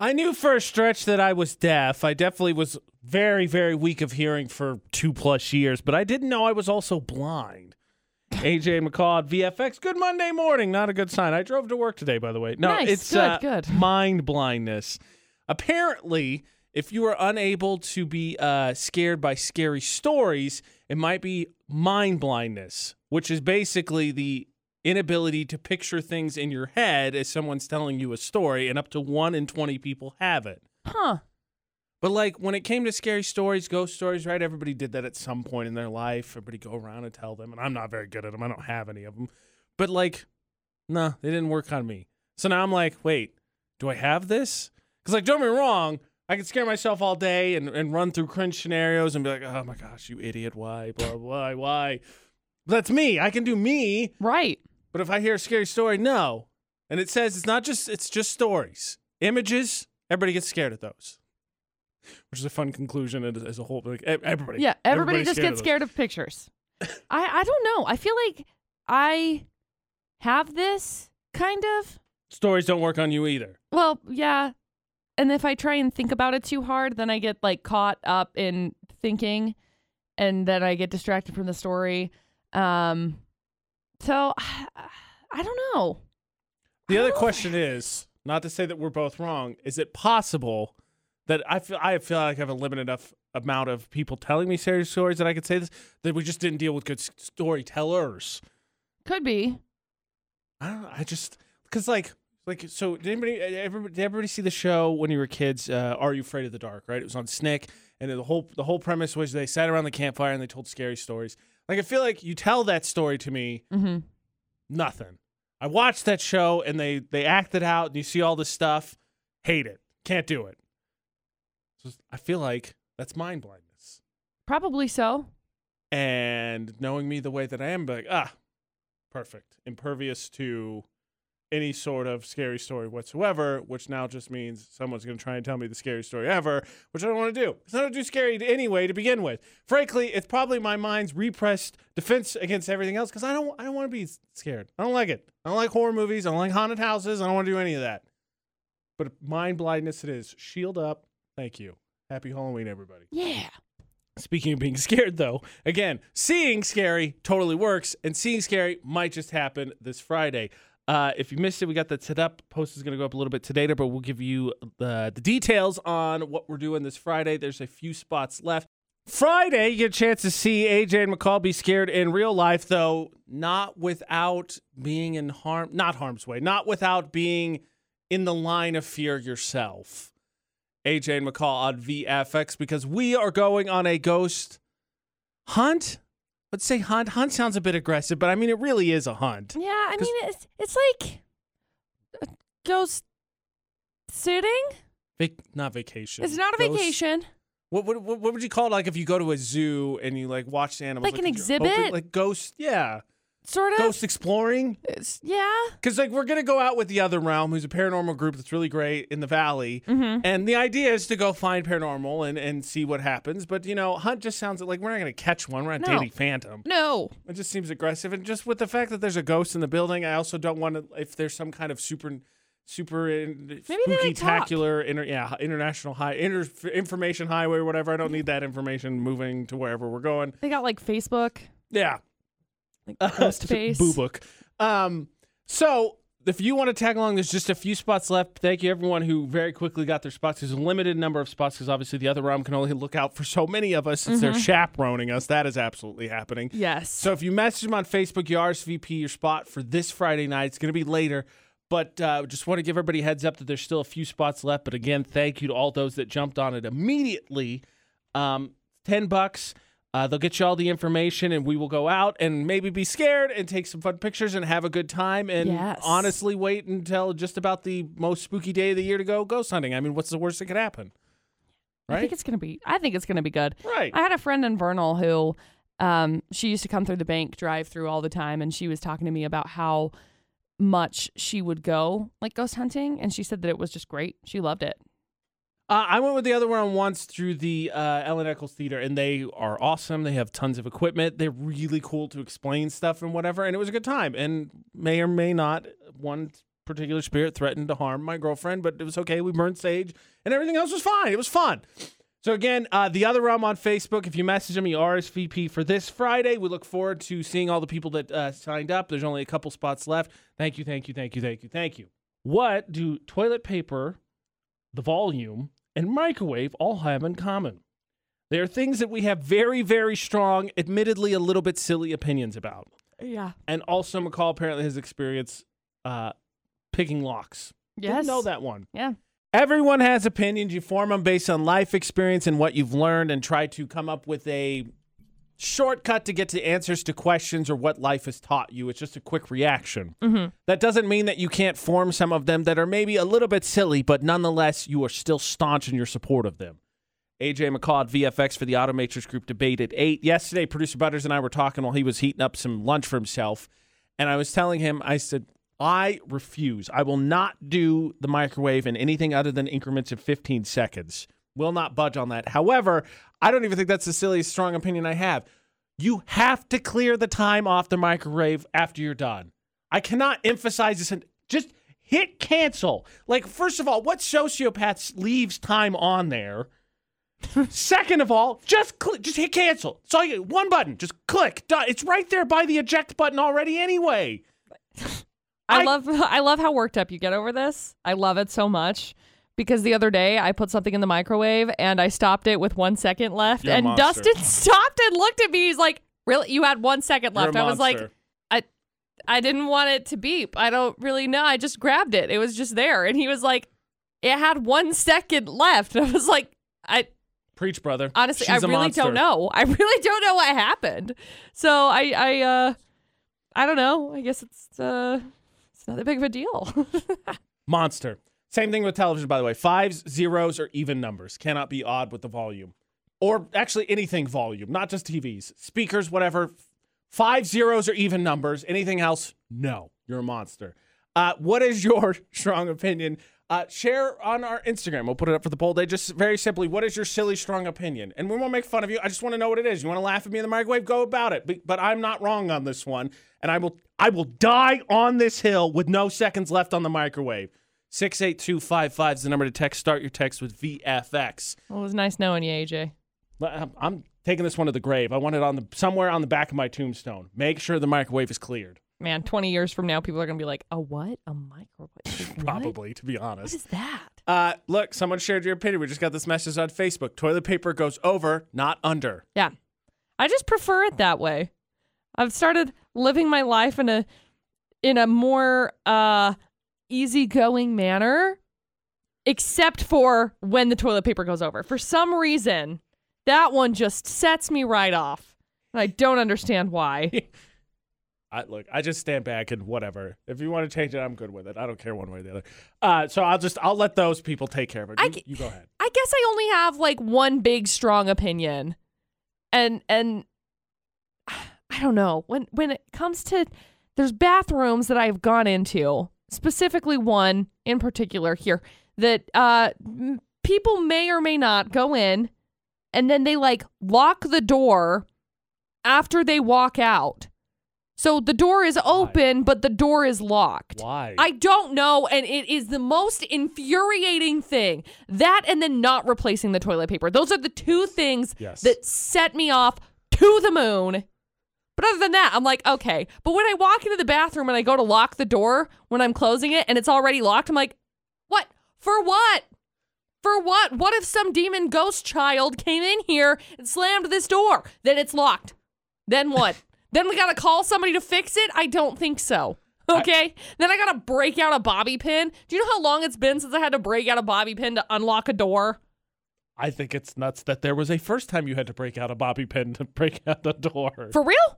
I knew for a stretch that I was deaf. I definitely was very, very weak of hearing for two plus years, but I didn't know I was also blind. AJ McCall at VFX. Good Monday morning. Not a good sign. I drove to work today, by the way. No, Nice. it's Good, uh, good. mind blindness. Apparently, if you are unable to be uh, scared by scary stories, it might be mind blindness, which is basically the inability to picture things in your head as someone's telling you a story, and up to one in 20 people have it. Huh. But like when it came to scary stories, ghost stories, right? Everybody did that at some point in their life. Everybody go around and tell them, and I'm not very good at them. I don't have any of them. But like, no, they didn't work on me. So now I'm like, wait, do I have this? Because like, don't get me wrong, I can scare myself all day and, and run through cringe scenarios and be like, oh my gosh, you idiot, why, blah, why, why? That's me. I can do me. Right. But if I hear a scary story, no. And it says it's not just it's just stories, images. Everybody gets scared of those, which is a fun conclusion as- a whole. Like everybody, Yeah. Everybody just of gets those. scared of pictures. I I don't know. I feel like I have this kind of. Stories don't work on you either. Well, yeah. And if I try and think about it too hard, then I get like caught up in thinking and then I get distracted from the story. Um so I don't know. The other question is not to say that we're both wrong. Is it possible that I feel I feel like I have a limited enough amount of people telling me serious stories that I could say this that we just didn't deal with good storytellers? Could be. I don't know. I just because like like so. Did anybody everybody, did everybody see the show when you were kids? Uh, Are you afraid of the dark? Right. It was on Snick, and the whole the whole premise was they sat around the campfire and they told scary stories. Like I feel like you tell that story to me, Mhm. nothing. I watched that show and they they act it out, and you see all this stuff. Hate it. Can't do it. So I feel like that's mind blindness. Probably so. and knowing me the way that I am, like, ah, perfect, impervious to any sort of scary story whatsoever, which now just means someone's going to try and tell me the scariest story ever, which I don't want to do. It's don't do scary anyway to begin with. Frankly, it's probably my mind's repressed defense against everything else because I don't, I don't want to be scared. I don't like it. I don't like horror movies. I don't like haunted houses. I don't want to do any of that. But mind blindness it is. Shield up. Thank you. Happy Halloween, everybody. Yeah. Speaking of being scared, though, again, seeing scary totally works, and seeing scary might just happen this Friday. Uh, if you missed it, we got that set up. Post is going to go up a little bit today, but we'll give you the, the details on what we're doing this Friday. There's a few spots left. Friday, you get a chance to see AJ and McCall be scared in real life, though not without being in harm, not harm's way, not without being in the line of fear yourself. AJ and McCall on VFX because we are going on a ghost hunt. Let's say hunt. Hunt sounds a bit aggressive, but I mean it really is a hunt. Yeah, I mean it's it's like a ghost sitting. Vac- not vacation. It's not a Ghost- vacation. What, what what what would you call it? Like if you go to a zoo and you like watch the animals, Like an you're exhibit? like ghost. Yeah, Sort of. ghost exploring. It's- yeah. Because like we're gonna go out with the other realm, who's a paranormal group that's really great in the valley, Mm-hmm. and the idea is to go find paranormal and and see what happens. But you know, hunt just sounds like we're not gonna catch one. We're not No. dating Phantom. No. It just seems aggressive, and just with the fact that there's a ghost in the building, I also don't want to. If there's some kind of super, super in, spooky, tacular, inter, yeah, international high, inter, information highway or whatever. I don't need that information moving to wherever we're going. They got like Facebook, Yeah, like ghost face. Boo book. Um, so if you want to tag along, there's just a few spots left. Thank you everyone who very quickly got their spots. There's a limited number of spots because obviously the other realm can only look out for so many of us since they're Mm-hmm. chaperoning us. That is absolutely happening. Yes. So if you message them on Facebook, you RSVP your spot for this Friday night. It's going to be later, but uh, just want to give everybody a heads up that there's still a few spots left. But again, thank you to all those that jumped on it immediately. Um, Ten bucks. Uh, they'll get you all the information, and we will go out and maybe be scared and take some fun pictures and have a good time. And Yes. honestly, wait until just about the most spooky day of the year to go ghost hunting. I mean, what's the worst that could happen? I Right? think it's gonna be. I think it's gonna be good. right. I had a friend in Vernal who, um, she used to come through the bank drive through all the time, and she was talking to me about how much she would go like ghost hunting, and she said that it was just great. She loved it. Uh, I went with the other one once through the uh, Ellen Eccles Theater, and they are awesome. They have tons of equipment. They're really cool to explain stuff and whatever, and it was a good time. And may or may not, one particular spirit threatened to harm my girlfriend, but it was okay. We burned sage, and everything else was fine. It was fun. So again, uh, the other realm on Facebook. If you message me, RSVP for this Friday. We look forward to seeing all the people that uh, signed up. There's only a couple spots left. Thank you, thank you, thank you, thank you, thank you. What do toilet paper, the volume, and microwave all have in common? They are things that we have very, very strong, admittedly a little bit silly opinions about. Yeah. And also, McCall apparently has experience uh, picking locks. Yes. Didn't know that one. Yeah. Everyone has opinions. You form them based on life experience and what you've learned, and try to come up with a shortcut to get to answers to questions or what life has taught you. It's just a quick reaction. Mm-hmm. That doesn't mean that you can't form some of them that are maybe a little bit silly, but nonetheless, you are still staunch in your support of them. AJ McCall at VFX for the Automatrix Group debate at 8. Yesterday, producer Butters and I were talking while he was heating up some lunch for himself. And I was telling him, I said, I refuse. I will not do the microwave in anything other than increments of 15 seconds. Will not budge on that. However, I don't even think that's the silliest strong opinion I have. You have to clear the time off the microwave after you're done. I cannot emphasize this. And just hit cancel. Like, first of all, what sociopath leaves time on there? Second of all, just click, just hit cancel. So you one button, just click. Done. It's right there by the eject button already anyway. I, I- love I love how worked up you get over this. I love it so much because the other day I put something in the microwave and I stopped it with one second left, You're and. Dustin stopped and looked at me. He's like, "Really? You had one second left?" I was like, monster. "I didn't want it to beep. I don't really know. I just grabbed it. It was just there." And he was like, "It had one second left." I was like, "I preach, brother. honestly, She's I really monster. don't know. I really don't know what happened." So I I uh I don't know. I guess it's uh it's not that big of a deal. Monster. Same thing with television, by the way. Fives, zeros, or even numbers cannot be odd with the volume, or actually anything volume, not just TVs, speakers, whatever. Five zeros or even numbers. Anything else? No, you're a monster. Uh, what is your strong opinion? Uh, share on our Instagram. We'll put it up for the poll day. Just very simply, what is your silly strong opinion? And we won't make fun of you. I just want to know what it is. You want to laugh at me in the microwave? Go about it. But, but I'm not wrong on this one, and I will I will die on this hill with no seconds left on the microwave. Six eight two five five is the number to text. Start your text with VFX. well, it was nice knowing you, AJ. I'm- taking this one to the grave. I want it on the somewhere on the back of my tombstone. Make sure the microwave is cleared. Man, 20 years from now, people are going to be like, a what? A microwave? What? Probably, to be honest. is that? Uh, look, someone shared your opinion. We just got this message on Facebook. Toilet paper goes over, not under. Yeah. I just prefer it that way. I've started living my life in a in a more uh easygoing manner except for when the toilet paper goes over. For some reason, that one just sets me right off. And I don't understand why. I, look, I just stand back and whatever. If you want to change it, I'm good with it. I don't care one way or the other. Uh, so I'll just I'll let those people take care of it. You, ca- you go ahead. I guess I only have like one big strong opinion. And and I don't know. When when it comes to there's bathrooms that I've gone into, specifically one in particular here that uh people may or may not go in and then they like lock the door after they walk out. So the door is open but the door is locked. Why? I don't know, and it is the most infuriating thing. That and then not replacing the toilet paper. Those are the two things Yes. that set me off to the moon. But other than that, I'm like, okay. But when I walk into the bathroom and I go to lock the door when I'm closing it and it's already locked, I'm like, what? For what? For what? What if some demon ghost child came in here and slammed this door? Then it's locked. Then what? then we gotta call somebody to fix it? I don't think so. Okay. then I gotta break out a bobby pin. Do you know how long it's been since I had to break out a bobby pin to unlock a door? I think it's nuts that there was a first time you had to break out a bobby pin to break out the door. For real?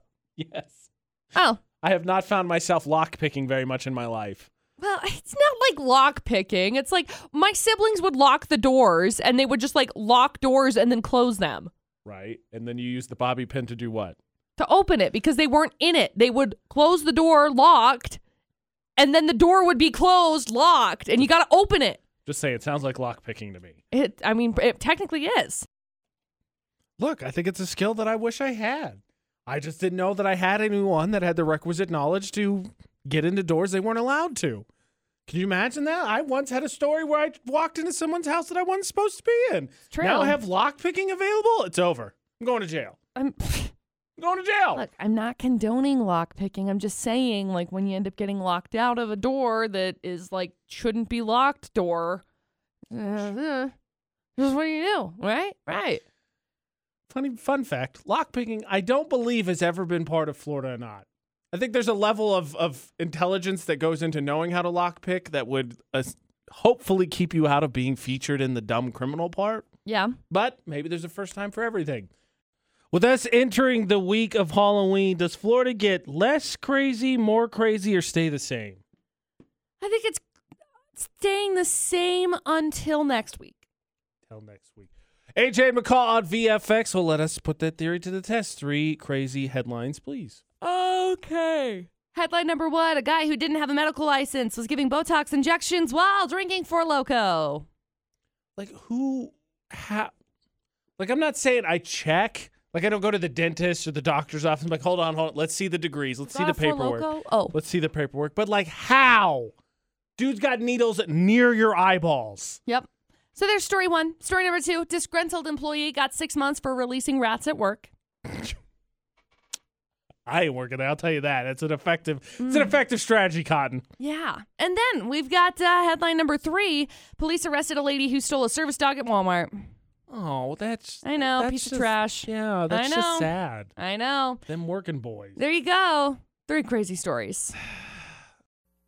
Yes. Oh. I have not found myself lock picking very much in my life. Well, it's not like lock picking. It's like my siblings would lock the doors and they would just like lock doors and then close them Right. And then you use the bobby pin to do what? to open it because they weren't in it. They would close the door locked and then the door would be closed locked and you got to open it. Just say it sounds like lock picking to me. It I mean it technically is. Look, I think it's a skill that I wish I had. I just didn't know that I had anyone that had the requisite knowledge to get into doors they weren't allowed to. Can you imagine that? I once had a story where I walked into someone's house that I wasn't supposed to be in. True. Now I have lock picking available. It's over. I'm going to jail. I'm, I'm going to jail. look, I'm not condoning lock picking. I'm just saying, like, when you end up getting locked out of a door that is like shouldn't be locked door, uh, uh, this is what you do, right? Right. Funny fun fact: lockpicking. I don't believe has ever been part of Florida or not. I think there's a level of of intelligence that goes into knowing how to lockpick that would uh, hopefully keep you out of being featured in the dumb criminal part. Yeah. But maybe there's a first time for everything. With us entering the week of Halloween, does Florida get less crazy, more crazy, or stay the same? I think it's staying the same until next week. Till next week. AJ McCall on VFX will let us put that theory to the test. Three crazy headlines, please. Okay. Headline number one A guy who didn't have a medical license was giving Botox injections while drinking Four Loko. Like who ha like I'm not saying I check. Like I don't go to the dentist or the doctor's office. I'm like, hold on, hold on. Let's see the degrees. Let's see the paperwork. Oh. Let's see the paperwork. But like how? Dude's got needles near your eyeballs. Yep. So there's story one. Story number two disgruntled employee got six months for releasing rats at work. I ain't working there. I'll tell you that. It's an effective. It's Hmm. an effective strategy, Cotton. Yeah. And then we've got uh, headline number three police arrested a lady who stole a service dog at Walmart. Oh, well that's. I know, that's piece of just- trash. Yeah, that's know. just sad. I know. Them working boys. There you go. Three crazy stories.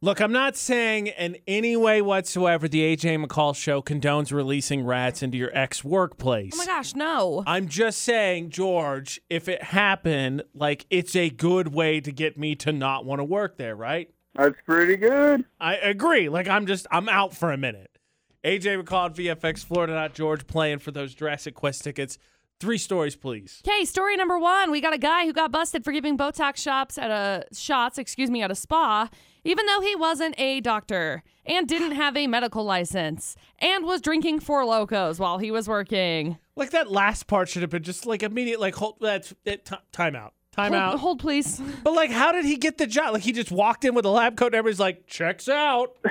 Look, I'm not saying in any way whatsoever the AJ McCall show condones releasing rats into your ex workplace. Oh my gosh, no. I'm just saying, George, if it happened, like it's a good way to get me to not want to work there, right? That's pretty good. I agree. Like I'm just I'm out for a minute. AJ McCall at VFX Florida, not George, playing for those Jurassic Quest tickets. Three stories, please. Okay, story number one. We got a guy who got busted for giving Botox shots at a shots, excuse me, at a spa, even though he wasn't a doctor and didn't have a medical license and was drinking Four Lokos while he was working. Like that last part should have been just like immediate, like hold that's it, t- time out, time Hold, out. hold, please. But like, how did he get the job? Like he just walked in with a lab coat, and everybody's like, checks out.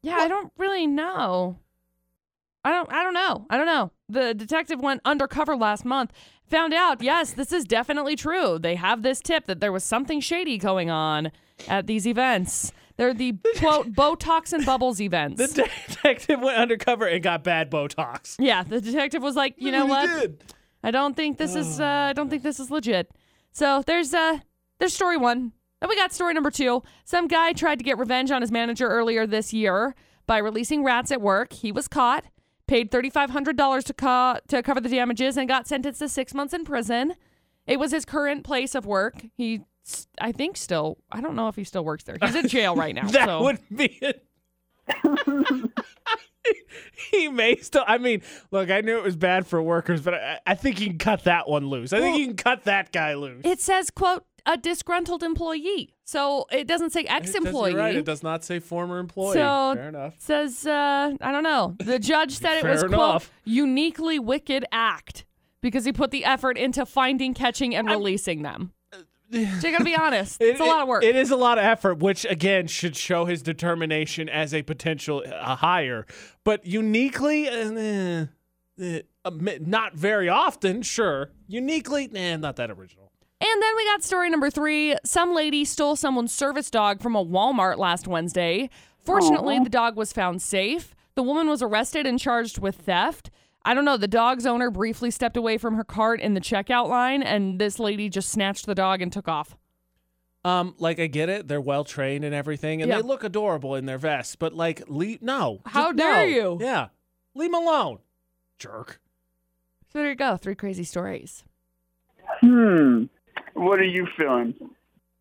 Yeah, I don't really know. I don't I don't know. I don't know. The detective went undercover last month, found out, yes, this is definitely true. They have this tip that there was something shady going on at these events. They're the quote Botox and bubbles events. The detective went undercover and got bad Botox. yeah, the detective was like, you know what? did. I don't think this is uh, I don't think this is legit. So there's uh there's story one. And we got story number two. Some guy tried to get revenge on his manager earlier this year by releasing rats at work. He was caught, paid thirty five hundred dollars to co- to cover the damages, and got sentenced to six months in prison. It was his current place of work. He, I think, still. I don't know if he still works there. He's in jail right now. That so. would be it. he may still. I mean, look, I knew it was bad for workers, but I, I think you can cut that one loose. I think Well, you can cut that guy loose. It says, "quote a disgruntled employee," so it doesn't say ex-employee. Right. It does not say former employee. So- Fair enough. says uh I don't know. The judge said it was quote uniquely wicked act because he put the effort into finding, catching, and releasing them. So you gotta be honest. it's a lot of work. It is a lot of effort, which again should show his determination as a potential uh, hire. But uniquely, uh, eh, eh, uh, not very often. Sure, uniquely, nah, not that original. and then we got story number three. Some lady stole someone's service dog from a Walmart last Wednesday. Fortunately, the dog was found safe. The woman was arrested and charged with theft. I don't know. The dog's owner briefly stepped away from her cart in the checkout line, and this lady just snatched the dog and took off. Um, like I get it, they're well trained and everything, and Yeah. they look adorable in their vests. But like, leave no. How Just dare no. you. Yeah, leave him alone, jerk. So there you go. Three crazy stories. Hmm. What are you feeling?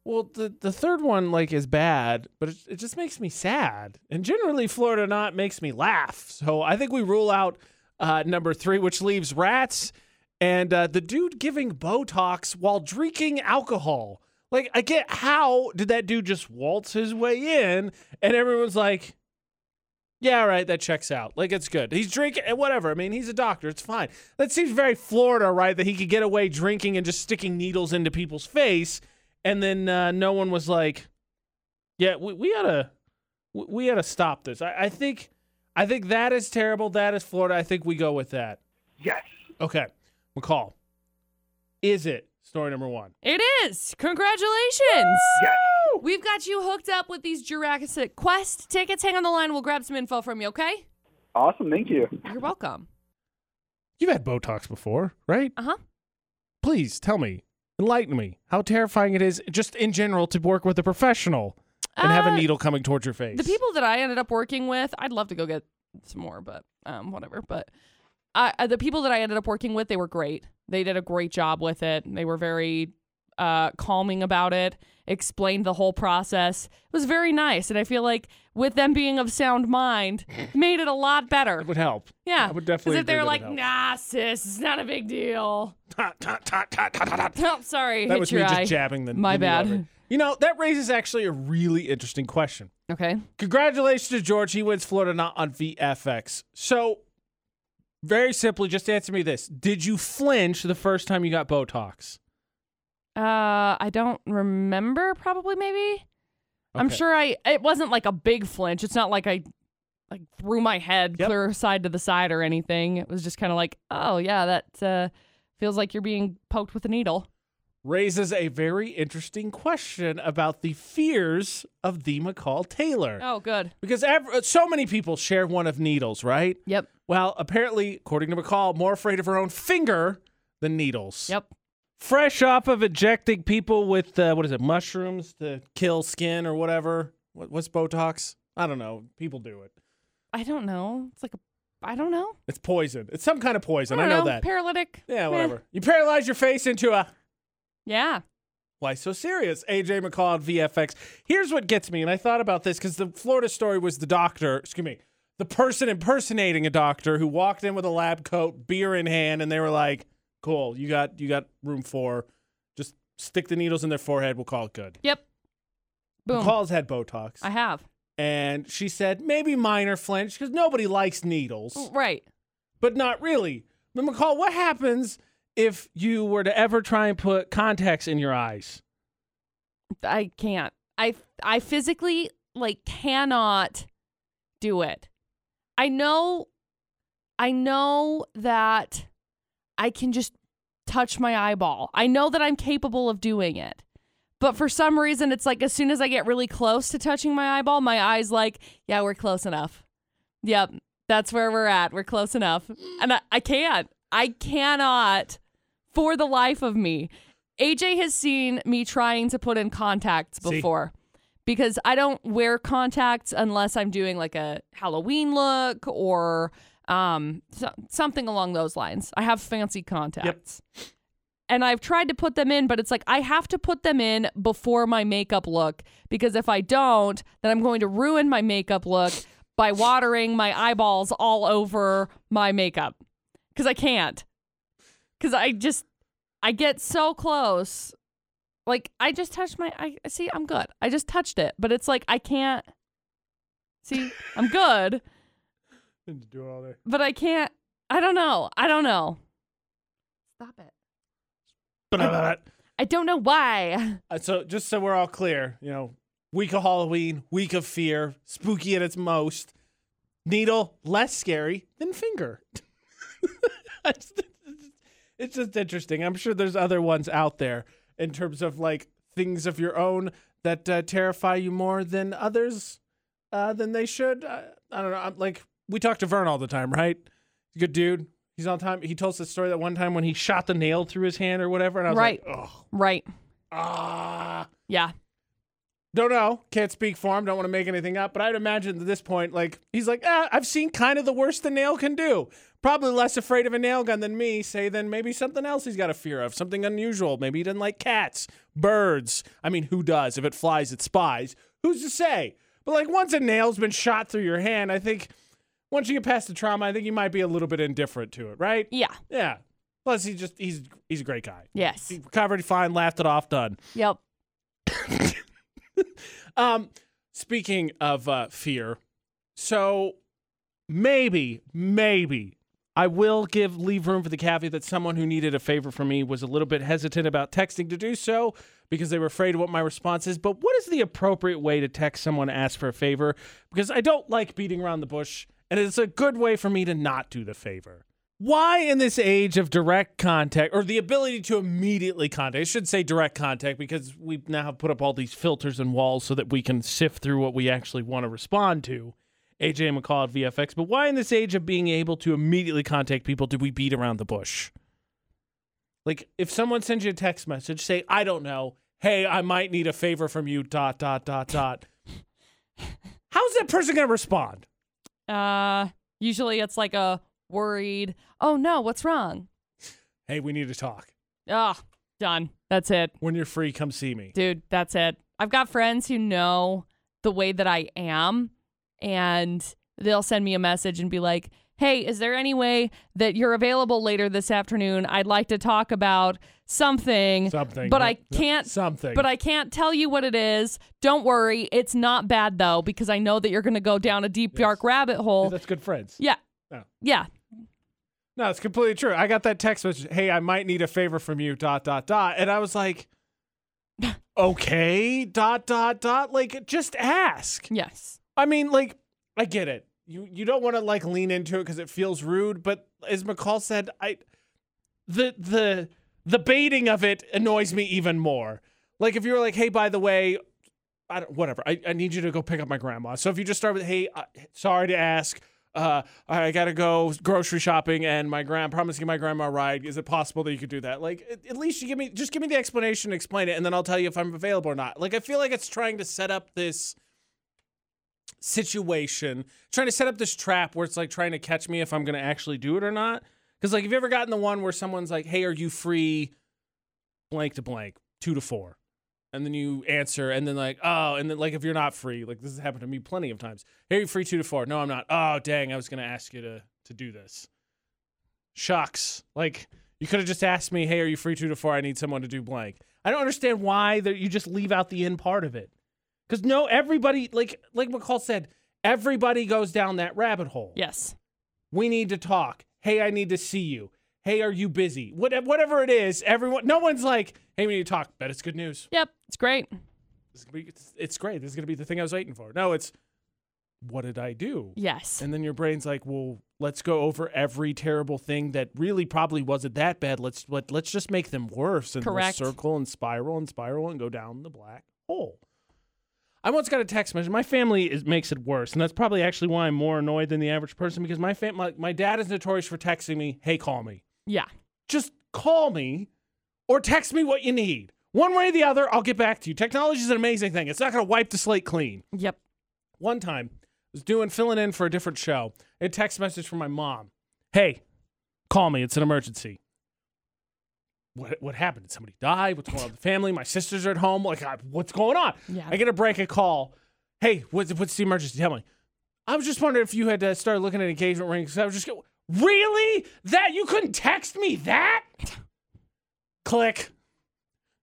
Well, the the third one like is bad, but it, it just makes me sad. And generally, Florida not makes me laugh. So I think we rule out uh, number three, which leaves rats and uh, the dude giving Botox while drinking alcohol. Like, I get how did that dude just waltz his way in, and everyone's like, "Yeah, all right, that checks out. Like, it's good. He's drinking, eh, whatever. I mean, he's a doctor. It's fine. That seems very Florida, right? That he could get away drinking and just sticking needles into people's face." and then uh, no one was like, "Yeah, we, we oughta, w- we got to stop this. I, I think, I think that is terrible. That is Florida. I think we go with that. Yes. Okay, McCall. Is it story number one? It is. Congratulations. Yes. We've got you hooked up with these Jurassic Quest tickets. Hang on the line. We'll grab some info from you, okay? Awesome. Thank you. You're welcome. You've had Botox before, right? Uh huh. Please tell me, enlighten me, how terrifying it is, just in general, to work with a professional and have a Uh, needle coming towards your face. The people that I ended up working with, I'd love to go get some more, but um, whatever. But I, I- the people that I ended up working with, they were great. They did a great job with it. They were very uh, calming about it. Explained the whole process. It was very nice, and I feel like with them being of sound mind, made it a lot better. It would help. Yeah, I would definitely Because if they're like, "Nah, sis, it's not a big deal." Oh, sorry, That hit was your me eye. just jabbing the. My the bad. You know that raises actually a really interesting question. Okay. Congratulations to George. He wins Florida not on VFX. So, very simply, just answer me this: Did you flinch the first time you got Botox? Uh, I don't remember. Probably, maybe. I'm sure I. It wasn't like a big flinch. It's not like I, like threw my head Yep. clear side to the side or anything. It was just kind of like, oh yeah, that uh, feels like you're being poked with a needle. Raises a very interesting question about the fears of the McCall Taylor. Oh, good. Because ev- so many people share one of needles, right? Yep. Well, apparently, according to McCall, more afraid of her own finger than needles. Yep. Fresh off of injecting people with, uh, what is it, mushrooms to kill skin or whatever. What, what's Botox? I don't know. People do it. I don't know. It's like a. I don't know. It's poison. It's some kind of poison. I, don't know, that. Paralytic. yeah, Eh. whatever. You paralyze your face into a. Yeah. Why so serious? AJ McCall at VFX. Here's what gets me, and I thought about this because the Florida story was the doctor, excuse me, the person impersonating a doctor who walked in with a lab coat, beer in hand, and they were like, Cool, you got you got room for just stick the needles in their forehead, we'll call it good. Yep. Boom. McCall's had Botox. I have. and she said maybe minor flinch because nobody likes needles, Right. but not really. But McCall, what happens if you were to ever try and put contacts in your eyes? I can't. I I physically like cannot do it. I know I know that I can just touch my eyeball. I know that I'm capable of doing it. But for some reason it's like as soon as I get really close to touching my eyeball, my eyes like, yeah, we're close enough. Yep, that's where we're at. We're close enough. And I, I can't. I cannot for the life of me. AJ has seen me trying to put in contacts See? before because I don't wear contacts unless I'm doing like a Halloween look or um so- something along those lines. I have fancy contacts. And I've tried to put them in, but it's like I have to put them in before my makeup look because if I don't, then I'm going to ruin my makeup look by watering my eyeballs all over my makeup. Cuz I can't. Cuz I just I get so close. Like I just touched my I see I'm good. I just touched it, but it's like I can't See, I'm good, do it all day. but I can't I don't know. I don't know. Stop it. But I don't know why. Uh, so just so we're all clear, you know, week of Halloween, week of fear, spooky at its most. Needle less scary than finger. it's it's just interesting. I'm sure there's other ones out there in terms of like things of your own that uh, terrify you more than others uh, than they should. Uh, I don't know. I'm like we talk to Vern all the time, right? He's a good dude. He's all the time. He told us the story that one time when he shot the nail through his hand or whatever, and I was Right. like, oh, Right. ah. Yeah. Don't know. Can't speak for him. Don't want to make anything up. But I'd imagine at this point, like, he's like, ah, I've seen kind of the worst the nail can do. Probably less afraid of a nail gun than me, say, than maybe something else he's got a fear of, something unusual. Maybe he doesn't like cats, birds. I mean, who does? If it flies, it spies. Who's to say? But like, once a nail's been shot through your hand, I think once you get past the trauma, I think you might be a little bit indifferent to it, right? Yeah. Yeah. Plus, he's just, he's, he's a great guy. Yes. He recovered fine, laughed it off, done. Yep. Um, speaking of uh, fear, so maybe, maybe I will give leave room for the caveat that someone who needed a favor from me was a little bit hesitant about texting to do so because they were afraid of what my response is. But what is the appropriate way to text someone to ask for a favor? Because I don't like beating around the bush, and it's a good way for me to not do the favor. Why, in this age of direct contact or the ability to immediately contact, I should say direct contact because we now have put up all these filters and walls so that we can sift through what we actually want to respond to. AJ McCall at VFX. But why, in this age of being able to immediately contact people, do we beat around the bush? Like, if someone sends you a text message, say, I don't know, hey, I might need a favor from you, dot, dot, dot, dot. How's that person going to respond? Uh, usually it's like a worried, oh no, what's wrong? Hey, we need to talk. Ah, done. That's it. When you're free, come see me. Dude, that's it. I've got friends who know the way that I am, and they'll send me a message and be like, hey, is there any way that you're available later this afternoon? I'd like to talk about something. Something. But I can't Something. But I can't tell you what it is. Don't worry. It's not bad though, because I know that you're gonna go down a deep, Yes. dark rabbit hole. That's good friends. Yeah. Oh. Yeah. No, it's completely true. I got that text message. Hey, I might need a favor from you. Dot dot dot. And I was like, okay. Dot dot dot. Like, just ask. Yes. I mean, like, I get it. You you don't want to like lean into it because it feels rude. But as McCall said, I the the the baiting of it annoys me even more. Like if you were like, hey, by the way, I don't, whatever. I, I need you to go pick up my grandma. So if you just start with, hey, uh, sorry to ask. Uh, I gotta go grocery shopping, and my grand promising my grandma a ride. Is it possible that you could do that? Like, at, at least you give me just give me the explanation, explain it, and then I'll tell you if I'm available or not. Like, I feel like it's trying to set up this situation, trying to set up this trap where it's like trying to catch me if I'm gonna actually do it or not. Because like, have you ever gotten the one where someone's like, "Hey, are you free?" Blank to blank, two to four, and then you answer, and then like, oh, and then like if you're not free, like this has happened to me plenty of times. Hey, you free two to four? No, I'm not. Oh, dang, I was gonna ask you to to do this. Shucks, like you could have just asked me, "Hey, are you free two to four? I need someone to do blank." I don't understand why that you just leave out the end part of it. Because no, everybody like like McCall said, everybody goes down that rabbit hole. Yes. We need to talk. Hey, I need to see you. Hey, are you busy? Whatever it is, everyone. No one's like, hey, we need to talk. Bet it's good news. Yep. It's great. Gonna be, it's, it's great. This is gonna be the thing I was waiting for. No, it's what did I do? Yes. And then your brain's like, well, let's go over every terrible thing that really probably wasn't that bad. Let's let, let's just make them worse and we'll circle and spiral and spiral and go down the black hole. I once got a text message. My family is, makes it worse, and that's probably actually why I'm more annoyed than the average person because my fam- my, my dad is notorious for texting me, "Hey, call me." Yeah. Just call me or text me what you need. One way or the other, I'll get back to you. Technology is an amazing thing. It's not going to wipe the slate clean. Yep. one time I was doing filling in for a different show. A text message from my mom. Hey call me. It's an emergency. What, what happened? Did somebody die? What's going on with the family? My sisters are at home. Like I, what's going on? Yeah. i get a break a call. Hey what's, what's the emergency? Tell me. I was just wondering if you had uh, started looking at engagement rings. I was just really that you couldn't text me that click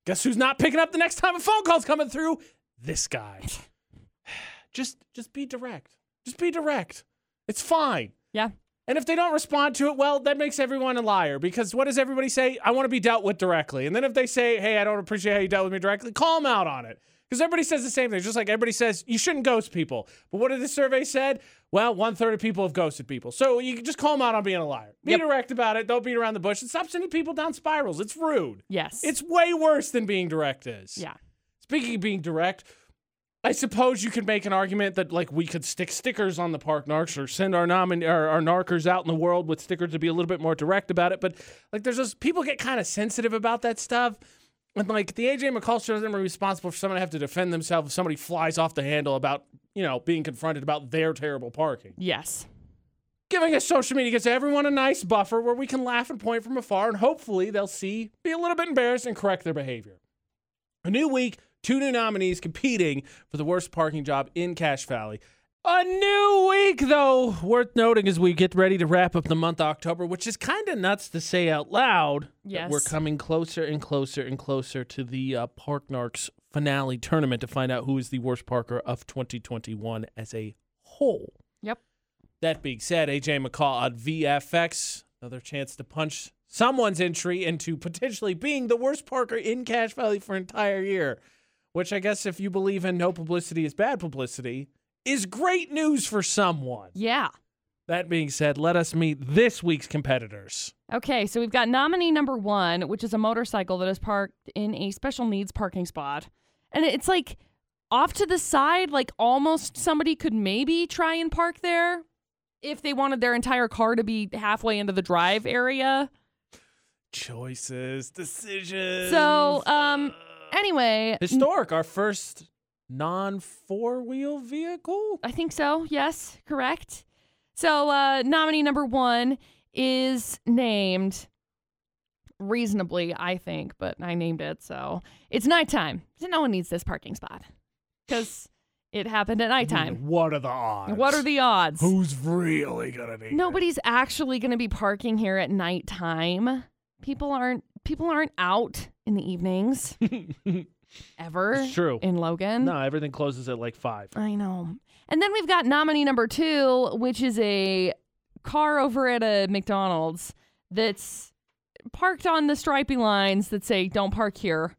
guess who's not picking up the next time a phone call's coming through this guy just just be direct. Just be direct. It's fine. Yeah. And if they don't respond to it, well, that makes everyone a liar because what does everybody say? I want to be dealt with directly. And then if they say, "Hey, I don't appreciate how you dealt with me directly," call them out on it. Because everybody says the same thing. Just like everybody says, you shouldn't ghost people. But what did the survey said? Well, one third of people have ghosted people. So you can just call them out on being a liar. Be Yep. direct about it. Don't beat around the bush. And stop sending people down spirals. It's rude. Yes. It's way worse than being direct is. yeah. Speaking of being direct, I suppose you could make an argument that like we could stick stickers on the park narks or send our nomin- our, our narkers out in the world with stickers to be a little bit more direct about it. But like there's just people get kind of sensitive about that stuff. And like the AJ McCall show doesn't responsible for someone to have to defend themselves if somebody flies off the handle about, you know, being confronted about their terrible parking. Yes. Giving us social media gives everyone a nice buffer where we can laugh and point from afar and hopefully they'll see, be a little bit embarrassed and correct their behavior. A new week, two new nominees competing for the worst parking job in Cache Valley. A new week, though, worth noting as we get ready to wrap up the month October, which is kind of nuts to say out loud. Yes. We're coming closer and closer and closer to the uh, Park Narcs finale tournament to find out who is the worst parker of 2021 as a whole. Yep. That being said, AJ McCall on VFX, another chance to punch someone's entry into potentially being the worst parker in Cache Valley for an entire year, which I guess if you believe in no publicity is bad publicity, is great news for someone. Yeah. That being said, let us meet this week's competitors. Okay, so we've got nominee number one, which is a motorcycle that is parked in a special needs parking spot. And it's like off to the side, like almost somebody could maybe try and park there if they wanted their entire car to be halfway into the drive area. Choices, decisions. So, um, Anyway, historic, our first non four wheel vehicle. I think so. Yes, correct. So, uh, nominee number one is named reasonably, I think, but I named it. So it's nighttime. So no one needs this parking spot because it happened at nighttime. What are the odds? What are the odds? Who's really gonna need? it? Nobody's actually going to be parking here at nighttime. People aren't. People aren't out in the evenings ever It's true. in Logan. No, everything closes at like five. I know. And then we've got nominee number two, which is a car over at a McDonald's that's parked on the stripy lines that say "Don't park here,"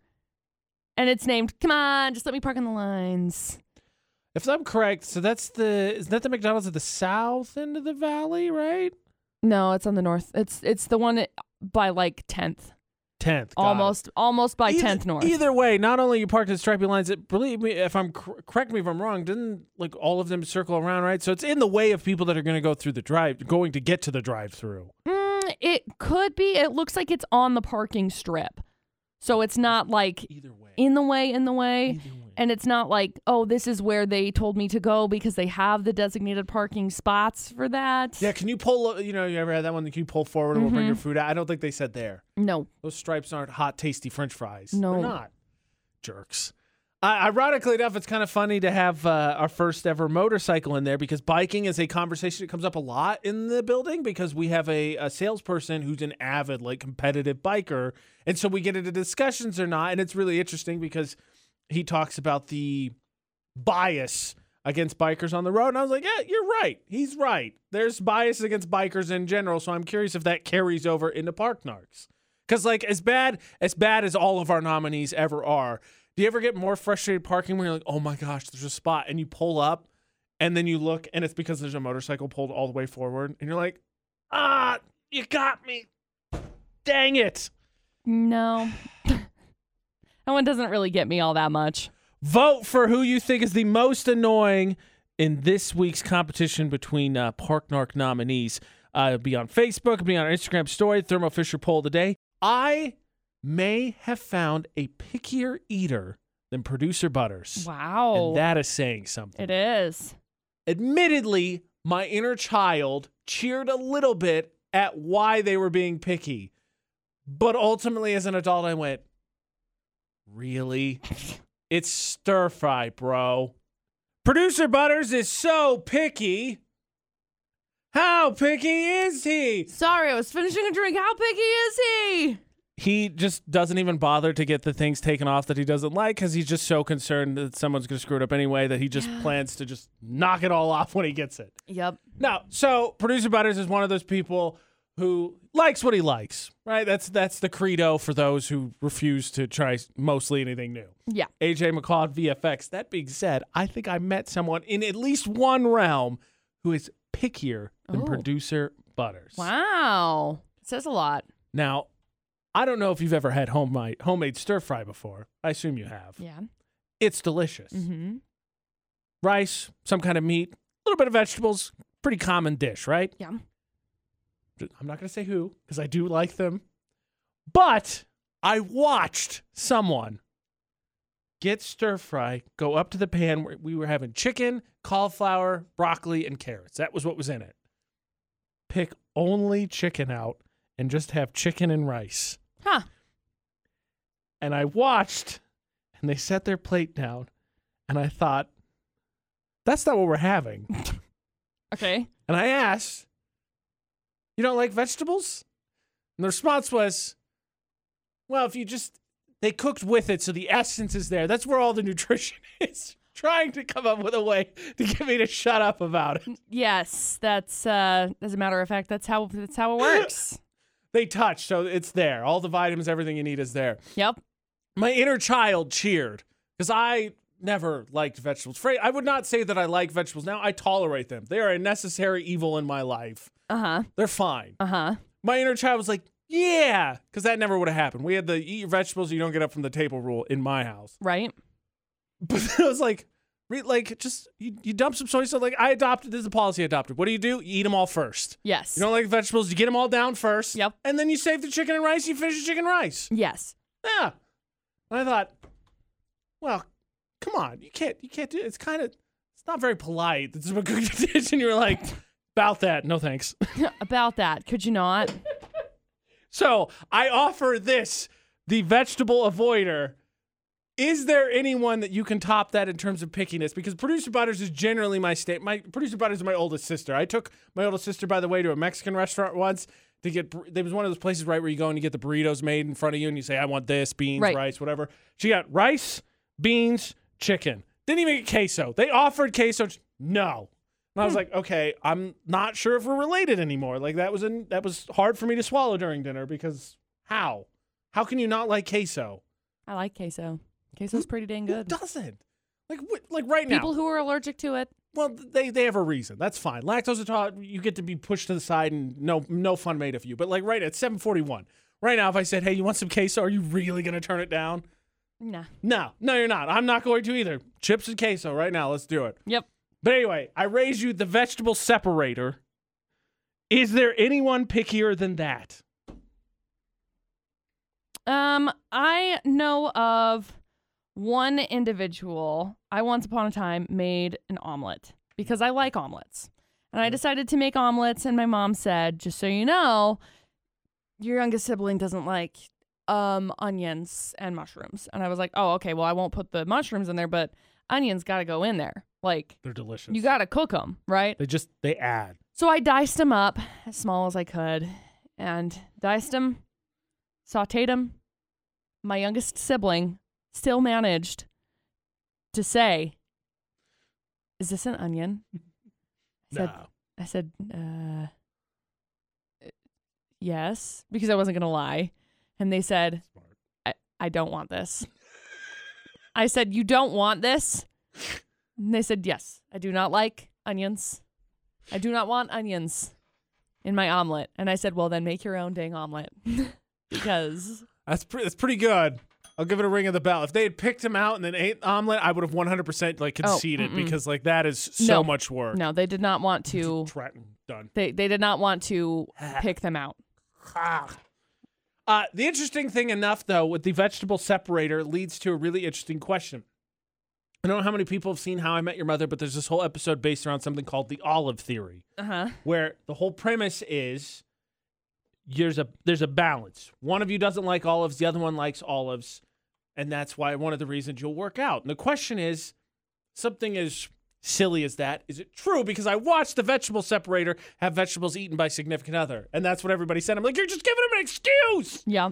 and it's named "Come on, just let me park on the lines." If I'm correct, so that's the is that the McDonald's at the south end of the valley, right? No, it's on the north. It's it's the one by like tenth, Tenth, it. almost almost by tenth north. Either way, not only you parked at stripy lines, it believe me if I'm correct me if I'm wrong, didn't like all of them circle around, right? So it's in the way of people that are going to go through the drive, going to get to the drive-through. Mm, it could be. It looks like it's on the parking strip, so it's not like Either way, in the way, in the way. either way. And it's not like, oh, this is where they told me to go because they have the designated parking spots for that. Yeah, can you pull? You know, you ever had that one? Can you pull forward and we'll Mm-hmm. bring your food out? I don't think they said there. No. Those stripes aren't hot, tasty French fries. No. They're not. Jerks. Uh, ironically enough, it's kind of funny to have uh, our first ever motorcycle in there because biking is a conversation that comes up a lot in the building because we have a, a salesperson who's an avid, like, competitive biker. And so we get into discussions or not. And it's really interesting because he talks about the bias against bikers on the road. And I was like, yeah, you're right. He's right. There's bias against bikers in general. So I'm curious if that carries over into Park Narks. Because like as bad as bad as all of our nominees ever are, do you ever get more frustrated parking when you're like, oh my gosh, there's a spot, and you pull up, and then you look, and it's because there's a motorcycle pulled all the way forward, and you're like, ah, you got me, dang it. No. that one doesn't really get me all that much. Vote for who you think is the most annoying in this week's competition between uh, Park Narc nominees. Uh, it'll be on Facebook, it'll be on our Instagram story, Thermo Fisher poll today. I may have found a pickier eater than producer Butters. Wow. And that is saying something. it is. Admittedly, my inner child cheered a little bit at why they were being picky. But ultimately, as an adult, I went, Really? it's stir fry, bro. Producer Butters is so picky. How picky is he? Sorry, I was finishing a drink. How picky is he? He just doesn't even bother to get the things taken off that he doesn't like because he's just so concerned that someone's going to screw it up anyway that he just plans to just knock it all off when he gets it. Yep. No, so producer Butters is one of those people who likes what he likes, right? That's that's the credo for those who refuse to try mostly anything new. Yeah. AJ McCall VFX. That being said, I think I met someone in at least one realm who is pickier than Oh. producer Butters. Wow. says a lot. Now, I don't know if you've ever had homemade homemade stir fry before. I assume you have. Yeah. It's delicious. Mm-hmm. Rice, some kind of meat, a little bit of vegetables. Pretty common dish, right? Yeah. I'm not going to say who because I do like them. But I watched someone get stir fry, go up to the pan where we were having chicken, cauliflower, broccoli, and carrots. That was what was in it. Pick only chicken out and just have chicken and rice. Huh. And I watched and they set their plate down and I thought, that's not what we're having. Okay. And I asked, You don't like vegetables? And the response was, Well, if you just, they cooked with it, so the essence is there. That's where all the nutrition is. Trying to come up with a way to get me to shut up about it. Yes, that's uh as a matter of fact, that's how that's how it works. they touch, so it's there. All the vitamins, everything you need is there. Yep. My inner child cheered because I never liked vegetables. I would not say that I like vegetables now. I tolerate them. They are a necessary evil in my life. Uh huh. They're fine. Uh huh. My inner child was like, yeah, because that never would have happened. We had the eat your vegetables, you don't get up from the table rule in my house. Right. But I was like, re- like just you, you dump some soy sauce. Like I adopted this is a policy I adopted. What do you do? You eat them all first. Yes. You don't like vegetables, you get them all down first. Yep. And then you save the chicken and rice. You finish the chicken and rice. yes. Yeah. And I thought, well, come on, you can't, you can't do it. It's kind of, it's not very polite. This is a dish, and you're like, about that, no thanks. About that, could you not? So I offer this, the vegetable avoider. Is there anyone that you can top that in terms of pickiness? Because producer Butterz is generally my state. My producer Butterz is my oldest sister. I took my oldest sister, by the way, to a Mexican restaurant once to get. There was one of those places right where you go and you get the burritos made in front of you, and you say, "I want this, beans, Right. rice, whatever." She got rice, beans, chicken. Didn't even get queso. They offered queso. No. And I was hmm. like, okay, I'm not sure if we're related anymore. Like that was in, that was hard for me to swallow during dinner because how? How can you not like queso? I like queso. Queso's pretty dang Who good. doesn't? Like what, like right now. People who are allergic to it. well, they they have a reason. That's fine. Lactose intolerant, you get to be pushed to the side and no no fun made of you. But like right at 7:41, right now, if I said, hey, you want some queso? Are you really gonna turn it down? Nah. No, no, you're not. I'm not going to either. Chips and queso right now. Let's do it. Yep. But anyway, I raise you the vegetable separator. Is there anyone pickier than that? Um, I know of one individual. I once upon a time made an omelet because I like omelets. And I decided to make omelets and my mom said, "Just so you know, your youngest sibling doesn't like um onions and mushrooms." And I was like, "Oh, okay. Well, I won't put the mushrooms in there, but onions got to go in there. Like, They're delicious. you got to cook them, right?" they just they add. So I diced them up as small as I could and diced them, sauteed them. My youngest sibling still managed to say, Is this an onion? I said, No. I said, uh, yes, because I wasn't going to lie. And they said, I, I don't want this. I said, You don't want this? And they said, Yes, I do not like onions. I do not want onions in my omelet. And I said, Well, then make your own dang omelet. because That's pre- that's pretty good. I'll give it a ring of the bell. If they had picked him out and then ate the omelet, I would have 100% like Oh, conceded mm-mm. because like that is so No. much work. no, they did not want to. Done. They, they did not want to pick them out. Uh, the interesting thing enough, though, with the vegetable separator leads to a really interesting question. I don't know how many people have seen How I Met Your Mother, but there's this whole episode based around something called the olive theory, Uh huh. where the whole premise is there's a there's a balance. One of you doesn't like olives, the other one likes olives, and that's why one of the reasons you'll work out. And the question is, something as silly as that, is it true? Because I watched the vegetable separator have vegetables eaten by significant other, and that's what everybody said. I'm like, you're just giving them an excuse. Yeah.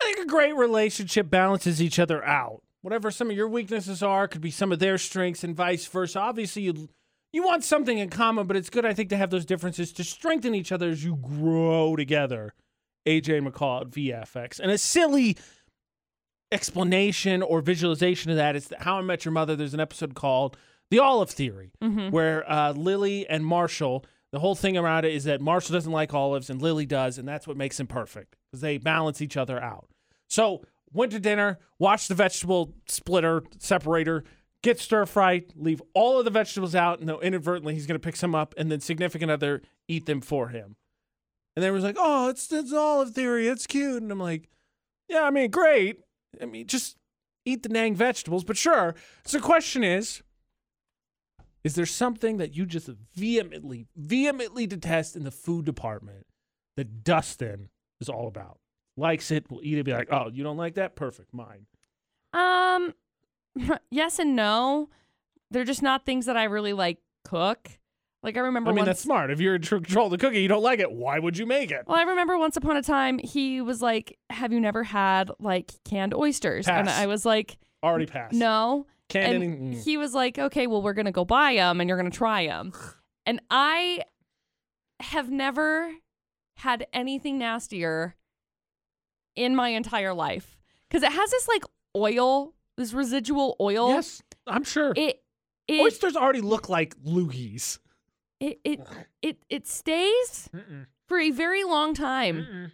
I think a great relationship balances each other out. Whatever some of your weaknesses are could be some of their strengths and vice versa. Obviously, you you want something in common, but it's good I think to have those differences to strengthen each other as you grow together. AJ McCall at VFX. And a silly explanation or visualization of that is that How I Met Your Mother. There's an episode called The Olive Theory, Mm-hmm. where uh, Lily and Marshall, the whole thing around it is that Marshall doesn't like olives and Lily does, and that's what makes them perfect because they balance each other out. So went to dinner, watched the vegetable splitter separator, get stir fried, leave all of the vegetables out, and then inadvertently he's going to pick some up, and then significant other eat them for him. And then was like, oh, it's it's olive theory, it's cute, and I'm like, yeah, I mean, great. I mean, just eat the dang vegetables, but sure. So the question is, is there something that you just vehemently, vehemently detest in the food department that Dustin is all about? Likes it, will eat it, be like, oh, you don't like that? Perfect, mine. Um, yes and no. They're just not things that I really like cook. Like I remember I mean, once. that's smart. If you're in control of the cookie, you don't like it. Why would you make it? well, I remember once upon a time he was like, "Have you never had like canned oysters?" And I was like, Already passed. "No." And mm. he was like, "Okay, well, we're gonna go buy them, and you're gonna try them." and I have never had anything nastier in my entire life because it has this like oil, this residual oil. Yes, I'm sure. It it Oysters already look like loogies. it it it, it stays for a very long time,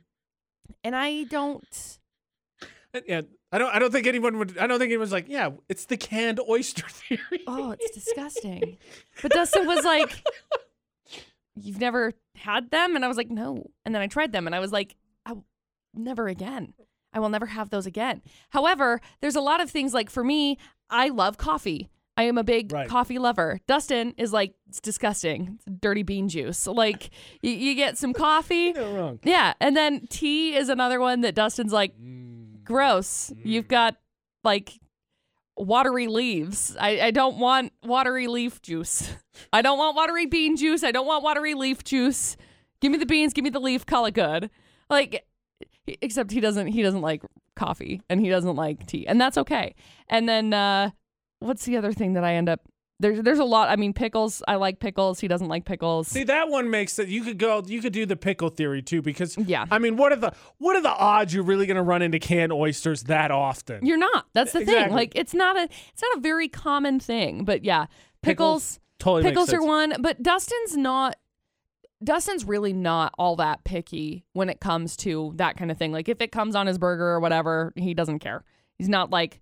and I don't. Yeah, I don't. I don't think anyone would. I don't think anyone's like, yeah, it's the canned oyster theory. Oh, it's disgusting. but Dustin was like, "You've never had them," and I was like, "No." And then I tried them, and I was like, I, "Never again. I will never have those again." However, there's a lot of things like for me, I love coffee. I am a big Right. coffee lover. Dustin is like, it's disgusting. It's dirty bean juice. Like, you, you get some coffee. No wrong. Yeah. And then tea is another one that Dustin's like, mm. Gross. You've got like watery leaves. I, I don't want watery leaf juice. I don't want watery bean juice. I don't want watery leaf juice. Give me the beans, give me the leaf, call it good. Like except he doesn't he doesn't like coffee and he doesn't like tea. And that's okay. And then uh what's the other thing that I end up there's there's a lot. I mean pickles, I like pickles. He doesn't like pickles. See, that one makes it. You could go. You could do the pickle theory too, because Yeah. I mean, what are the what are the odds you're really going to run into canned oysters that often? You're not. That's the Exactly. thing. Like it's not a it's not a very common thing. But yeah, pickles totally pickles are one. But Dustin's not. Dustin's really not all that picky when it comes to that kind of thing. Like if it comes on his burger or whatever, he doesn't care. He's not like,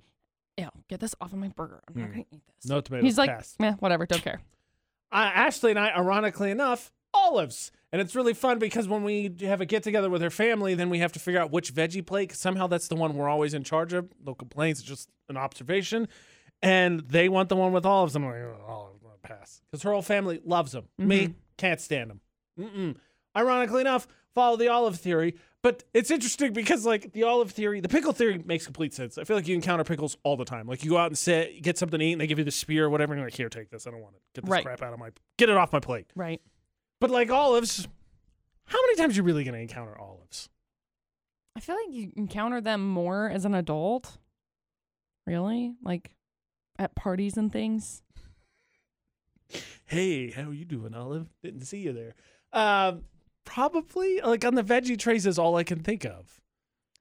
"Ew, get this off of my burger. I'm not gonna eat this." Hmm. No tomatoes. He's like, pass. "Yeah, whatever. Don't care." uh, Ashley and I, ironically enough, olives. And it's really fun because when we have a get together with her family, then we have to figure out which veggie plate. 'cause somehow that's the one we're always in charge of. No complaints, it's just an observation. And they want the one with olives. I'm like, oh, olives, I'll pass. Because her whole family loves them. Me, can't stand them. Mm-mm. Ironically enough, follow the olive theory. But it's interesting because, like, the olive theory, the pickle theory makes complete sense. I feel like you encounter pickles all the time. Like, you go out and sit, get something to eat, and they give you the spear or whatever, and you're like, here, take this. I don't want it. Get this Right. crap out of my, get it off my plate. Right. But like olives, how many times are you really going to encounter olives? I feel like you encounter them more as an adult. Really? Like at parties and things. Hey, how are you doing, Olive? Didn't see you there. Um, probably like on the veggie trays is all I can think of.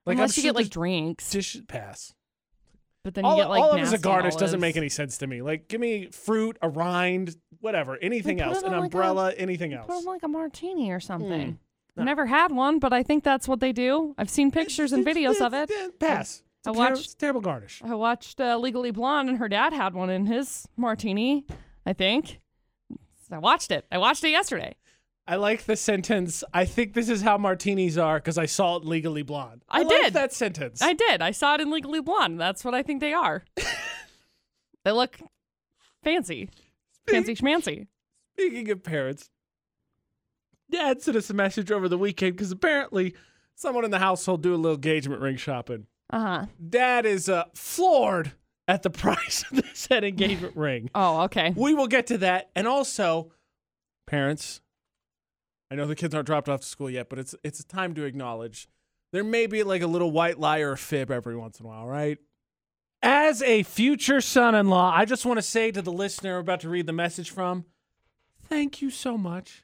Like Unless I'm you sure get like drinks, dish pass. but then you get like all of as a garnish doesn't make any sense to me. Like, give me fruit, a rind, whatever, anything else, an like a- umbrella, anything else. Put like a martini or something. Mm. I've never had one, but I think that's what they do. I've seen pictures and videos of it. Pass. It's I a watched- it's a terrible garnish. I watched uh, Legally Blonde, and her dad had one in his martini. I think. I watched it. I watched it yesterday. I like the sentence. I think this is how martinis are because I saw it legally blonde. I like did. that sentence. I did. I saw it in Legally Blonde. That's what I think they are. they look fancy, fancy schmancy. Speaking of parents, Dad sent us a message over the weekend because apparently someone in the household do a little engagement ring shopping. Uh huh. Dad is uh, floored at the price of this said engagement ring. Oh, okay. We will get to that, and also, parents. I know the kids aren't dropped off to school yet, but it's it's time to acknowledge there may be like a little white lie or fib every once in a while, right? As a future son-in-law, I just want to say to the listener we're about to read the message from, thank you so much.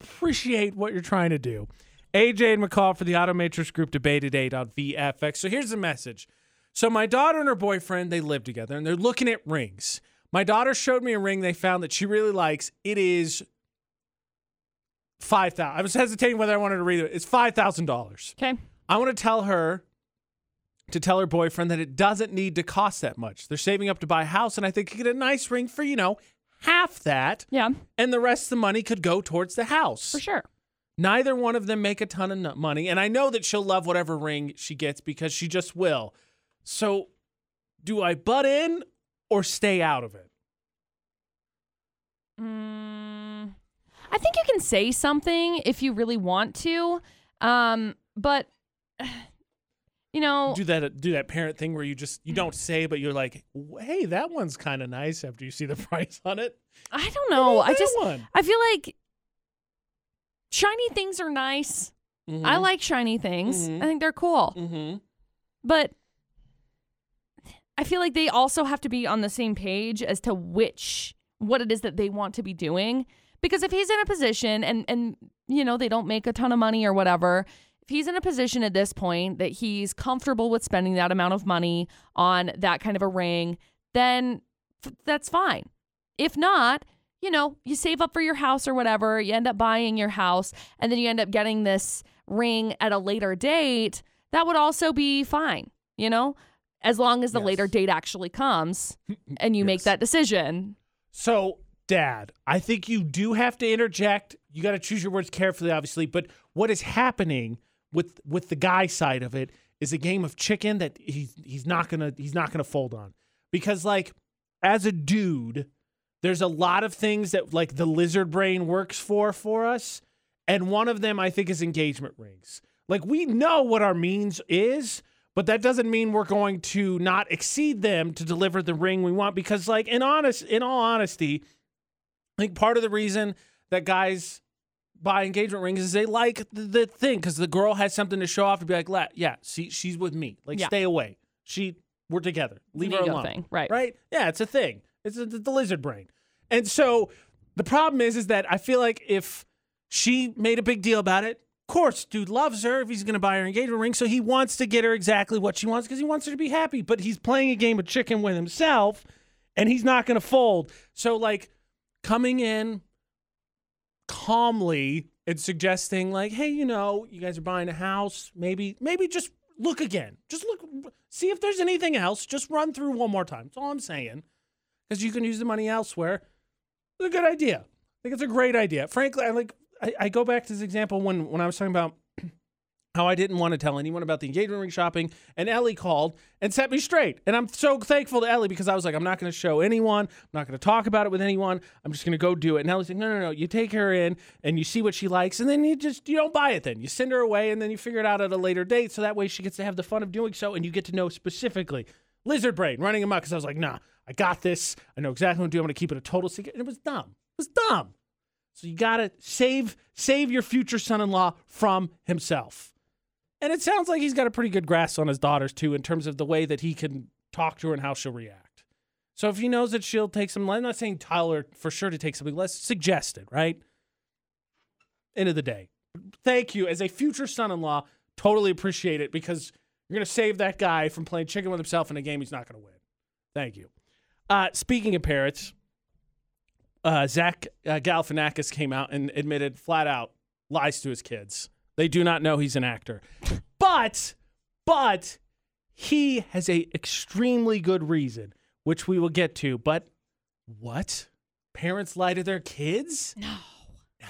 I appreciate what you're trying to do. AJ and McCall for the Automatrix Group debate at 8 on VFX. So here's the message. So my daughter and her boyfriend, they live together and they're looking at rings. My daughter showed me a ring they found that she really likes. It is five thousand. I was hesitating whether I wanted to read it. It's five thousand dollars. Okay. I want to tell her to tell her boyfriend that it doesn't need to cost that much. They're saving up to buy a house, and I think you get a nice ring for you know half that, Yeah, and the rest of the money could go towards the house. for sure. Neither one of them make a ton of money, and I know that she'll love whatever ring she gets because she just will. So, do I butt in or stay out of it? Mm, I think you can say something if you really want to, um, but you know, Do that do that parent thing where you just you don't say, but you're like, hey, that one's kind of nice after you see the price on it. I don't know. I just one. I feel like shiny things are nice. I like shiny things. Mhm. I think they're cool. Mm-hmm. But I feel like they also have to be on the same page as to which what it is that they want to be doing Because if he's in a position and and you know they don't make a ton of money or whatever, if he's in a position at this point that he's comfortable with spending that amount of money on that kind of a ring, then f- that's fine. If not, you know, you save up for your house or whatever, you end up buying your house, and then you end up getting this ring at a later date, that would also be fine, you know, as long as the Yes. later date actually comes and you make that decision. So, Dad, I think you do have to interject. You got to choose your words carefully, obviously. But what is happening with with the guy side of it is a game of chicken that he's he's not gonna he's not gonna fold on because like as a dude, there's a lot of things that like the lizard brain works for for us, and one of them I think is engagement rings. Like we know what our means is, but that doesn't mean we're going to not exceed them to deliver the ring we want because like in honest in all honesty, I think part of the reason that guys buy engagement rings is they like the, thing because the girl has something to show off to be like, "La- yeah, see, she's with me. Like, Yeah. stay away. She, we're together. Leave her alone. thing, right. Right? Yeah, it's a thing. It's a, the lizard brain. And so the problem is, is that I feel like if she made a big deal about it, of course, dude loves her if he's going to buy her engagement ring. So he wants to get her exactly what she wants because he wants her to be happy. But he's playing a game of chicken with himself and he's not going to fold. So, like, coming in calmly and suggesting, like, hey, you know, you guys are buying a house. Maybe, maybe just look again. Just look, see if there's anything else. Just run through one more time. That's all I'm saying. Because you can use the money elsewhere. It's a good idea. I think it's a great idea. Frankly, I like. I, I go back to this example when when I was talking about how I didn't want to tell anyone about the engagement ring shopping, and Ellie called and set me straight. And I'm so thankful to Ellie because I was like, I'm not going to show anyone. I'm not going to talk about it with anyone. I'm just going to go do it. And Ellie's like, No, no, no. You take her in and you see what she likes, and then you just you don't buy it. Then you send her away, and then you figure it out at a later date. So that way she gets to have the fun of doing so, and you get to know specifically. Lizard brain running amok because I was like, Nah, I got this. I know exactly what I'm doing. I'm going to keep it a total secret. And it was dumb. It was dumb. So you gotta save save your future son-in-law from himself. And it sounds like he's got a pretty good grasp on his daughters too, in terms of the way that he can talk to her and how she'll react. So if he knows that she'll take some, I'm not saying Tyler for sure to take something less, suggest it, right? End of the day. Thank you. As a future son-in-law, totally appreciate it because you're gonna save that guy from playing chicken with himself in a game he's not gonna win. Thank you. Uh, speaking of parrots, uh, Zach uh, Galifianakis came out and admitted flat out lies to his kids. They do not know he's an actor, but but he has a extremely good reason, which we will get to. But what? Parents lie to their kids? No. No.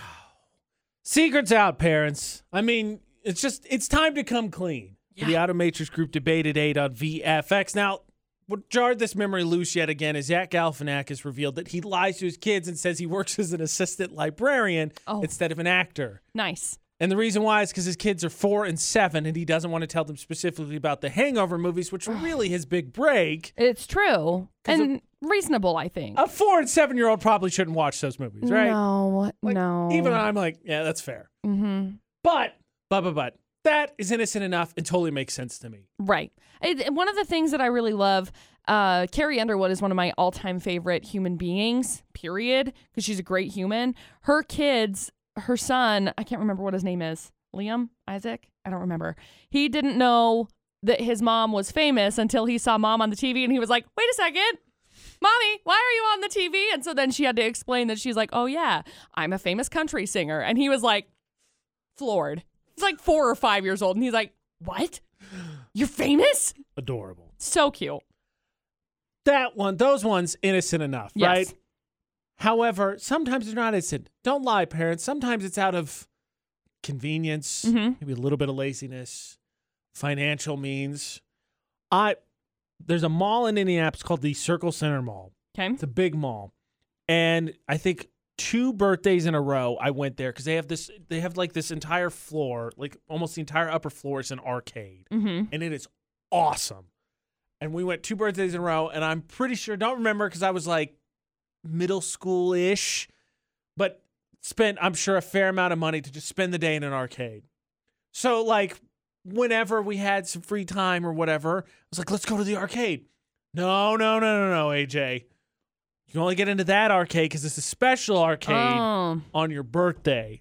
Secrets out, parents. I mean, it's just it's time to come clean. The Automatrix Group debate at eight on VFX. Now, what jarred this memory loose yet again is that Zach Galifianakis revealed that he lies to his kids and says he works as an assistant librarian Oh. instead of an actor. Nice. And the reason why is because his kids are four and seven, and he doesn't want to tell them specifically about the Hangover movies, which were really his big break. It's true. and reasonable, I think. A four and seven year old probably shouldn't watch those movies, right? No, Like, no. Even I'm like, yeah, that's fair. mm-hmm. But, but, but, but, that is innocent enough and totally makes sense to me. Right. It, one of the things that I really love, uh, Carrie Underwood is one of my all time favorite human beings, period, because she's a great human. Her kids, her son, I can't remember what his name is Liam? Isaac? I don't remember. He didn't know that his mom was famous until he saw mom on the TV and he was like, wait a second. Mommy, why are you on the TV? And so then she had to explain that she's like, oh, yeah, I'm a famous country singer. And he was like, floored. He's like four or five years old. And he's like, what? You're famous? Adorable. So cute. That one, those ones, innocent enough, Yes. right? However, sometimes they're not innocent. Don't lie, parents. Sometimes it's out of convenience, Mhm. maybe a little bit of laziness, financial means. I there's a mall in Indianapolis called the Circle Centre Mall. Okay. It's a big mall. And I think two birthdays in a row I went there because they have this they have like this entire floor, like almost the entire upper floor is an arcade. Mm-hmm. And it is awesome. And we went two birthdays in a row, and I'm pretty sure don't remember because I was like middle school ish, but spent, I'm sure, a fair amount of money to just spend the day in an arcade. So like whenever we had some free time or whatever, I was like, let's go to the arcade. No, no, no, no, no, AJ. You can only get into that arcade because it's a special arcade Oh. on your birthday.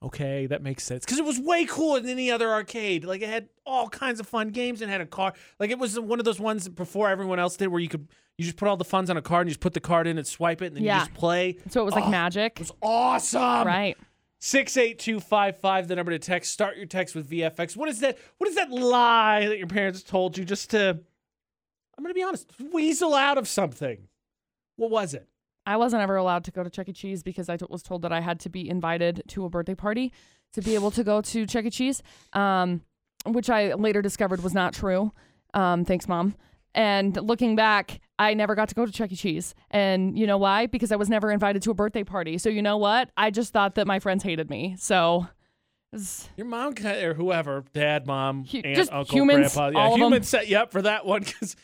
Okay, that makes sense. Because it was way cooler than any other arcade. Like it had all kinds of fun games and had a card. Like it was one of those ones before everyone else did, where you could you just put all the funds on a card and you just put the card in and swipe it, and then Yeah. you just play. So it was like Oh, magic. It was awesome. right. Six eight two five five. The number to text. Start your text with VFX. What is that? What is that lie that your parents told you just to? I'm gonna be honest. Weasel out of something. What was it? I wasn't ever allowed to go to Chuck E. Cheese because I t- was told that I had to be invited to a birthday party to be able to go to Chuck E. Cheese, um, which I later discovered was not true. Um, thanks, mom. And looking back, I never got to go to Chuck E. Cheese. And you know why? Because I was never invited to a birthday party. So you know what? I just thought that my friends hated me. So was- Your mom or whoever, dad, mom, aunt, just uncle, humans, grandpa. Yeah, all of 'em. humans set you up for that one because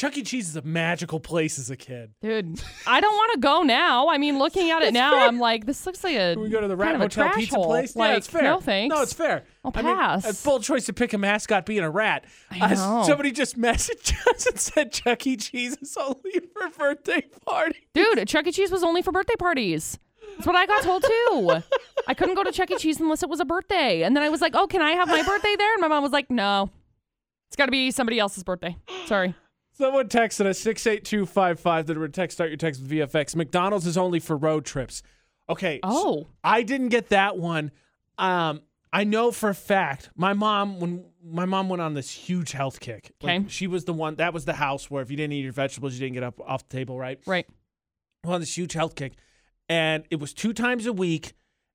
Chuck E. Cheese is a magical place as a kid. dude, I don't want to go now. I mean, looking at it now, I'm like, this looks like a Can we go to the Rat a Hotel Pizza hole. place? Like, yeah, it's fair. No thanks. No, it's fair. I'll I mean, pass. a bold choice to pick a mascot being a rat. I Uh, know. somebody just messaged us and said Chuck E. Cheese is only for birthday parties. Dude, Chuck E. Cheese was only for birthday parties. That's what I got told too. I couldn't go to Chuck E. Cheese unless it was a birthday. And then I was like, oh, can I have my birthday there? And my mom was like, no. It's got to be somebody else's birthday. Sorry. Someone texted us 68255 that would text start your text with VFX. McDonald's is only for road trips. Okay. so Oh. I didn't get that one. Um, I know for a fact my mom when my mom went on this huge health kick. Like, Okay. she was the one that was the house where if you didn't eat your vegetables, you didn't get up off the table, right? Right. Well, on this huge health kick, and it was two times a week.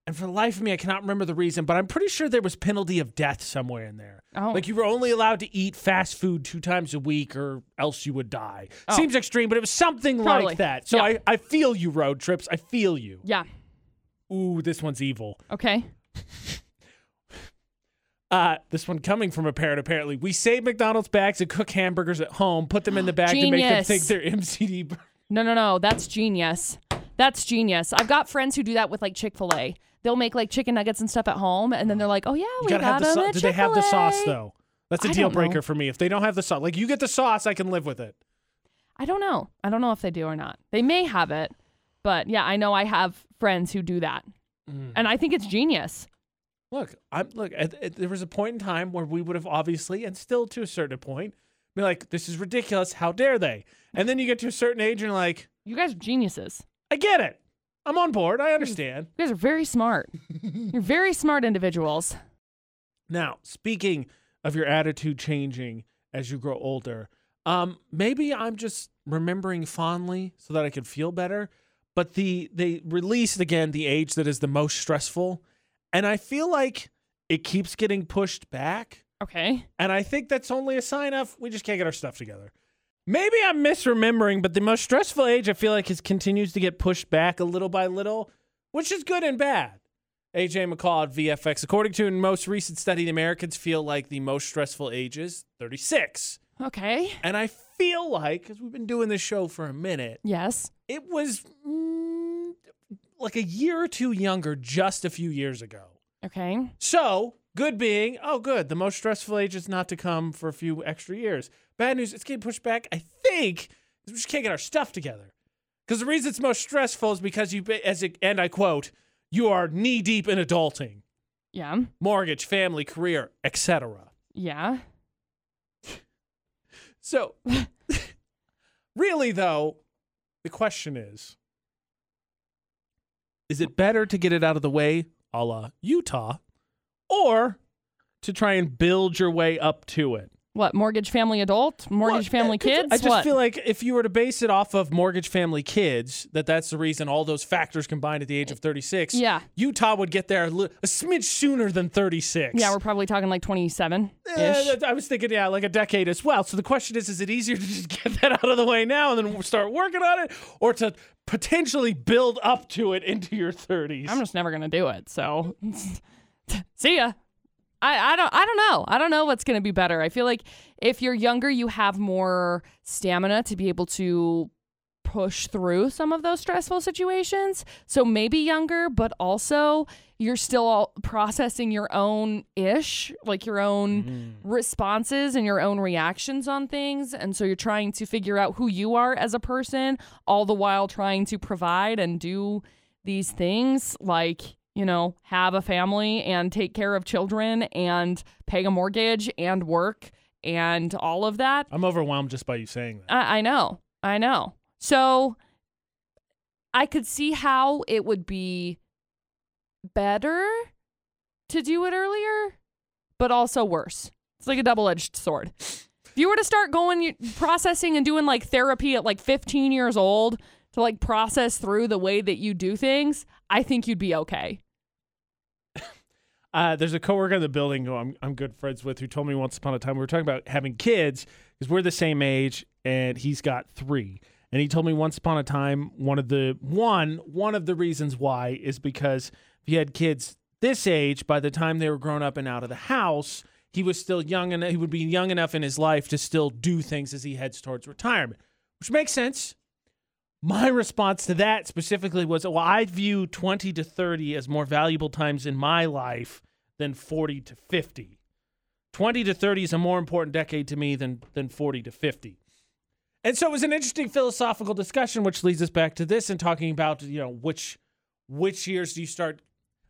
And for the life of me, I cannot remember the reason, but I'm pretty sure there was penalty of death somewhere in there. Oh. Like you were only allowed to eat fast food two times a week, or else you would die. Oh. Seems extreme, but it was something Totally. like that. So Yeah. I, I feel you, road trips. I feel you. Yeah. Ooh, this one's evil. Okay. Uh, this one coming from a parent, apparently. We save McDonald's bags and cook hamburgers at home, put them in the bag to make them think they're MCD. No, no, no. That's genius. That's genius. I've got friends who do that with like Chick fil A. They'll make like chicken nuggets and stuff at home, and then they're like, oh, yeah, we got have the them Do they have the sauce, though? That's a I deal don't know. breaker for me. If they don't have the sauce, like you get the sauce, I can live with it. I don't know. I don't know if they do or not. They may have it, but yeah, I know I have friends who do that, Mm. and I think it's genius. Look, I'm look. At, at- there was a point in time where we would have obviously, and still to a certain point, be like, "This is ridiculous. How dare they?" And then you get to a certain age, and you're like, You guys are geniuses. "I get it. I'm on board. I understand." You guys are very smart. You're very smart individuals. Now, speaking of your attitude changing as you grow older, um, maybe I'm just remembering fondly so that I can feel better. But the they released again the age that is the most stressful, and I feel like it keeps getting pushed back. Okay. And I think that's only a sign of we just can't get our stuff together. Maybe I'm misremembering, but the most stressful age I feel like is continues to get pushed back a little by little, which is good and bad. AJ McCall at VFX. According to a most recent study, the Americans feel like the most stressful age is 36. Okay. And I feel like, because we've been doing this show for a minute, Yes. it was mm, like a year or two younger just a few years ago. Okay. So, good being, oh, good. The most stressful age is not to come for a few extra years. Bad news, it's getting pushed back, I think we just can't get our stuff together. Because the reason it's most stressful is because you, as it, and I quote, you are knee deep in adulting, Yeah. mortgage, family, career, etc. Yeah. So, really, though, the question is is it better to get it out of the way a la Utah or to try and build your way up to it? What? Mortgage family adult? Mortgage Well, family kids? I just what? feel like if you were to base it off of mortgage family kids, that that's the reason all those factors combined at the age of 36. Yeah. Utah would get there a, li- a smidge sooner than 36. yeah, we're probably talking like 27 Eh. I was thinking, yeah, like a decade as well. So the question is, is it easier to just get that out of the way now and then start working on it, or to potentially build up to it into your 30s? I'm just never gonna do it. So, see ya. I, I don't I don't know. I don't know what's gonna be better. I feel like if you're younger, you have more stamina to be able to push through some of those stressful situations. So maybe younger, but also you're still all processing your own ish, like your own mm-hmm. responses and your own reactions on things. And so you're trying to figure out who you are as a person, all the while trying to provide and do these things like, you know, have a family and take care of children and pay a mortgage and work and all of that. I'm overwhelmed just by you saying that. I, I know. I know. So I could see how it would be better to do it earlier, but also worse. It's like a double edged sword. If you were to start going processing and doing like therapy at like 15 years old to like process through the way that you do things, I think you'd be okay. Uh, there's a coworker in the building who I'm, I'm good friends with who told me once upon a time we were talking about having kids because we're the same age and he's got three. And he told me once upon a time one of the one one of the reasons why is because if he had kids this age, by the time they were grown up and out of the house, he was still young and he would be young enough in his life to still do things as he heads towards retirement, which makes sense. My response to that specifically was, well, I view 20 to 30 as more valuable times in my life than 40 to 50. 20 to 30 is a more important decade to me than, than 40 to 50. And so it was an interesting philosophical discussion, which leads us back to this and talking about, you know, which which years do you start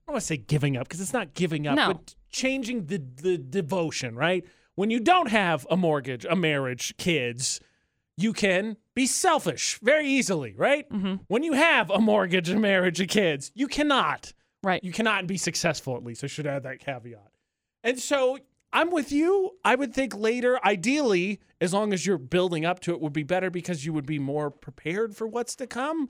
I don't want to say giving up because it's not giving up, No. but changing the, the devotion, right? When you don't have a mortgage, a marriage, kids, you can be selfish very easily, right? Mm-hmm. When you have a mortgage, a marriage, a kids, you cannot. Right. You cannot be successful, at least. I should add that caveat. And so I'm with you. I would think later, ideally, as long as you're building up to it, would be better because you would be more prepared for what's to come.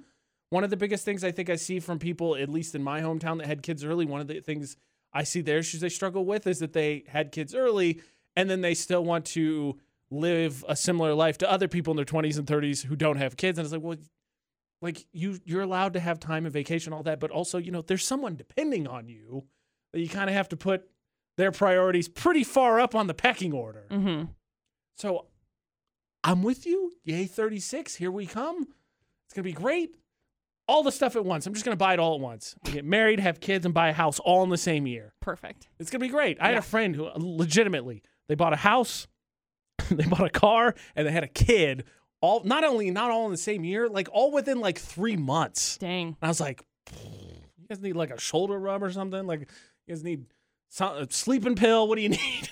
One of the biggest things I think I see from people, at least in my hometown that had kids early, one of the things I see their issues they struggle with is that they had kids early and then they still want to live a similar life to other people in their 20s and 30s who don't have kids. And it's like, well, like you you're allowed to have time and vacation all that but also you know there's someone depending on you that you kind of have to put their priorities pretty far up on the pecking order. Mm-hmm. so i'm with you. Yay 36 here we come. It's gonna be great. All the stuff at once. I'm just gonna buy it all at once. Get married have kids and buy a house all in the same year. Perfect. it's gonna be great. I had a friend who legitimately they bought a house they bought a car and they had a kid all not only not all in the same year like all within like three months Dang. and I was like, you guys need like a shoulder rub or something? Like, you guys need some, a sleeping pill? What do you need?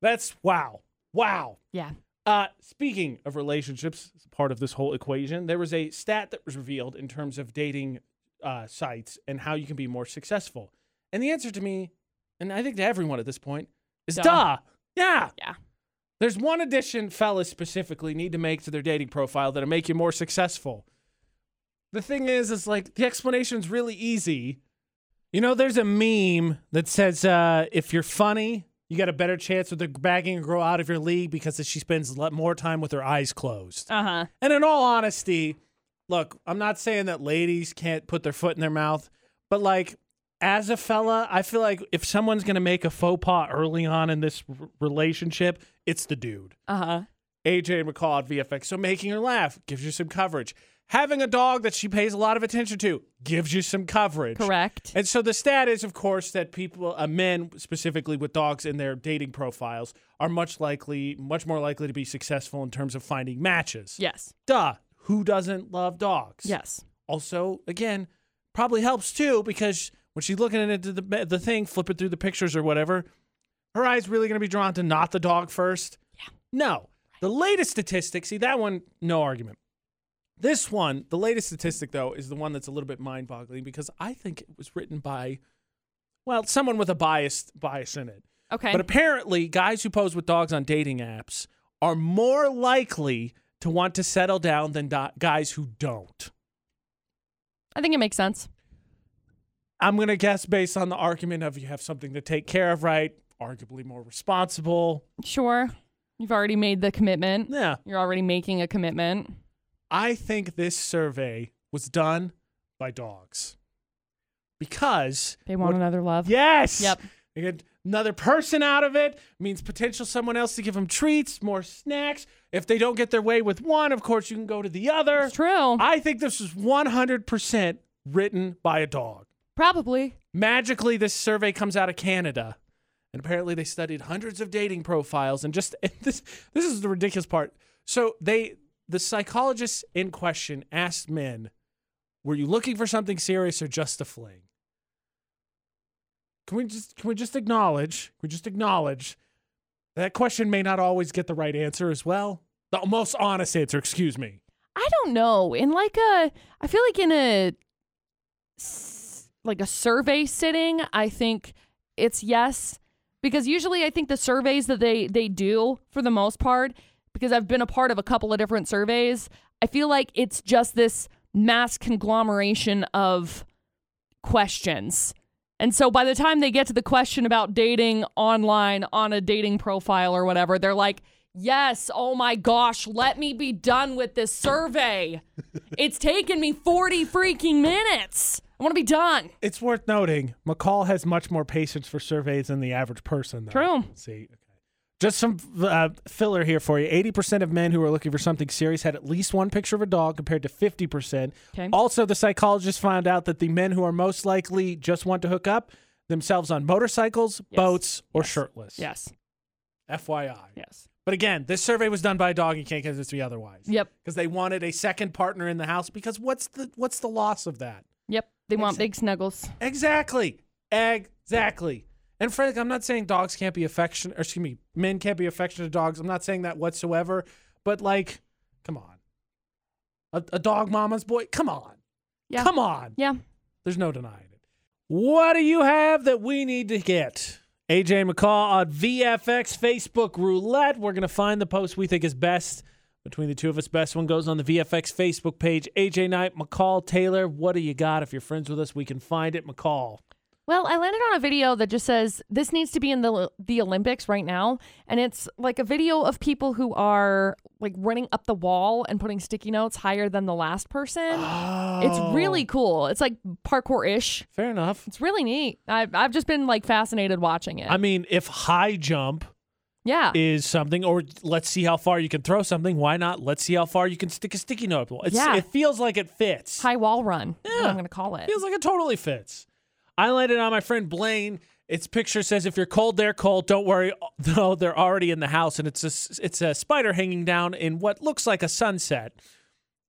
That's wow. Wow. Yeah. Uh, speaking of relationships, part of this whole equation, there was a stat that was revealed in terms of dating uh, sites and how you can be more successful. And the answer to me, and I think to everyone at this point, is Duh. duh. Yeah. Yeah. There's one addition fellas specifically need to make to their dating profile that'll make you more successful. The thing is, is like the explanation's really easy. You know, there's a meme that says uh, if you're funny, you got a better chance of the bagging a girl out of your league because she spends more time with her eyes closed. Uh huh. And in all honesty, look, I'm not saying that ladies can't put their foot in their mouth, but like as a fella, I feel like if someone's going to make a faux pas early on in this r- relationship, it's the dude. Uh huh. AJ McCall at VFX. So making her laugh gives you some coverage. Having a dog that she pays a lot of attention to gives you some coverage. Correct. And so the stat is, of course, that people, uh, men specifically with dogs in their dating profiles, are much likely, much more likely to be successful in terms of finding matches. Yes. Duh. Who doesn't love dogs? Yes. Also, again, probably helps too because when she's looking into the the thing, flipping through the pictures or whatever, her eye's really going to be drawn to not the dog first. Yeah. No. The latest statistic, see that one, no argument. This one, the latest statistic though, is the one that's a little bit mind-boggling because I think it was written by, well, someone with a bias bias in it. Okay. But apparently, guys who pose with dogs on dating apps are more likely to want to settle down than do- guys who don't. I think it makes sense. I'm going to guess based on the argument of you have something to take care of, right? Arguably more responsible. Sure. You've already made the commitment. Yeah. You're already making a commitment. I think this survey was done by dogs because They want What- another love. yes, Yep. They get another person out of it. Means potential someone else to give them treats, more snacks. If they don't get their way with one, of course you can go to the other. It's true. I think this was 100% written by a dog. Probably. Magically, this survey comes out of Canada, and apparently they studied hundreds of dating profiles. And just and this, this is the ridiculous part. So they, the psychologists in question, asked men, "Were you looking for something serious or just a fling?" Can we just can we just acknowledge? Can we just acknowledge that question may not always get the right answer as well. The most honest answer, excuse me. I don't know. In like a, I feel like in a like a survey sitting, I think it's yes, because usually I think the surveys that they they do for the most part, because I've been a part of a couple of different surveys, I feel like it's just this mass conglomeration of questions. And so by the time they get to the question about dating online on a dating profile or whatever, they're like, Yes, oh my gosh, let me be done with this survey. it's taken me 40 freaking minutes. I want to be done. It's worth noting McCall has much more patience for surveys than the average person. Though. True. See, okay. just some uh, filler here for you. Eighty percent of men who are looking for something serious had at least one picture of a dog, compared to fifty percent. Okay. Also, the psychologist found out that the men who are most likely just want to hook up themselves on motorcycles, Yes. boats, or Yes. shirtless. Yes. FYI. Yes. But again, this survey was done by a dog. You can't convince me otherwise. Yep. Because they wanted a second partner in the house. Because what's the what's the loss of that? Yep. They want Exact- big snuggles. Exactly. Exactly. And Frank, I'm not saying dogs can't be affectionate, or excuse me, men can't be affectionate to dogs. I'm not saying that whatsoever. But like, come on. A, a dog mama's boy? Come on. Yeah. Come on. Yeah. There's no denying it. What do you have that we need to get? AJ McCall on VFX Facebook Roulette. We're going to find the post we think is best between the two of us. Best one goes on the VFX Facebook page. AJ Knight, McCall Taylor. What do you got? If you're friends with us, we can find it. McCall. Well, I landed on a video that just says this needs to be in the the Olympics right now, and it's like a video of people who are like running up the wall and putting sticky notes higher than the last person. It's oh. really cool. It's like parkour ish. fair enough. It's really neat. I've I've just been like fascinated watching it. I mean, if high jump yeah. is something, or let's see how far you can throw something, why not? Let's see how far you can stick a sticky note. It's, Yeah. It feels like it fits. High wall run. Yeah. I'm gonna call it. Feels like it totally fits. I landed on my friend Blaine. Its picture says, "If you're cold, they're cold. Don't worry, no, they're already in the house." And it's a it's a spider hanging down in what looks like a sunset,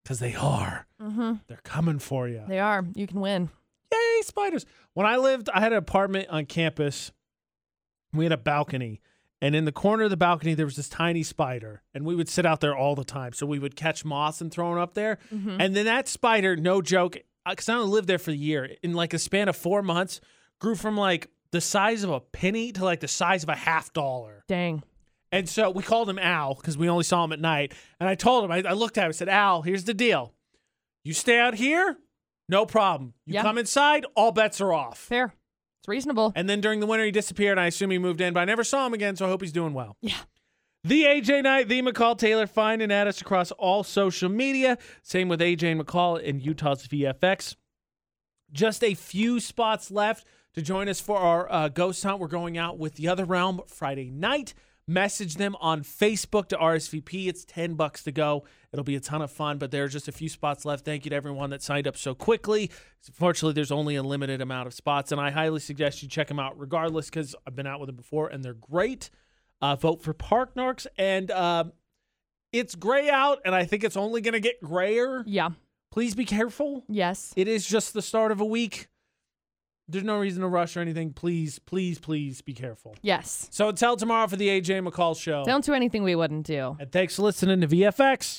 because they are. mm-hmm. They're coming for you. They are. You can win. Yay, spiders! When I lived, I had an apartment on campus. We had a balcony, and in the corner of the balcony there was this tiny spider, and we would sit out there all the time. So we would catch moths and throw them up there, Mhm. and then that spider, no joke, because I only lived there for a year, in like a span of four months, grew from like the size of a penny to like the size of a half dollar. Dang. And so we called him Al because we only saw him at night. And I told him, I, I looked at him, I said, Al, here's the deal. You stay out here, no problem. You Yeah. come inside, all bets are off. Fair. It's reasonable. And then during the winter, he disappeared. And I assume he moved in, but I never saw him again. So I hope he's doing well. Yeah. The AJ Knight, the McCall Taylor, find and add us across all social media. Same with AJ and McCall in Utah's VFX. Just a few spots left to join us for our uh, ghost hunt. We're going out with the other realm Friday night. Message them on Facebook to RSVP. It's 10 bucks to go. It'll be a ton of fun, but there are just a few spots left. Thank you to everyone that signed up so quickly. Fortunately, there's only a limited amount of spots, and I highly suggest you check them out regardless because I've been out with them before and they're great. Uh, vote for Park Narks, and um, it's gray out, and I think it's only going to get grayer. Yeah. Please be careful. Yes. It is just the start of a week. There's no reason to rush or anything. Please, please, please be careful. Yes. So until tomorrow for the AJ McCall show. Don't do anything we wouldn't do. And thanks for listening to VFX.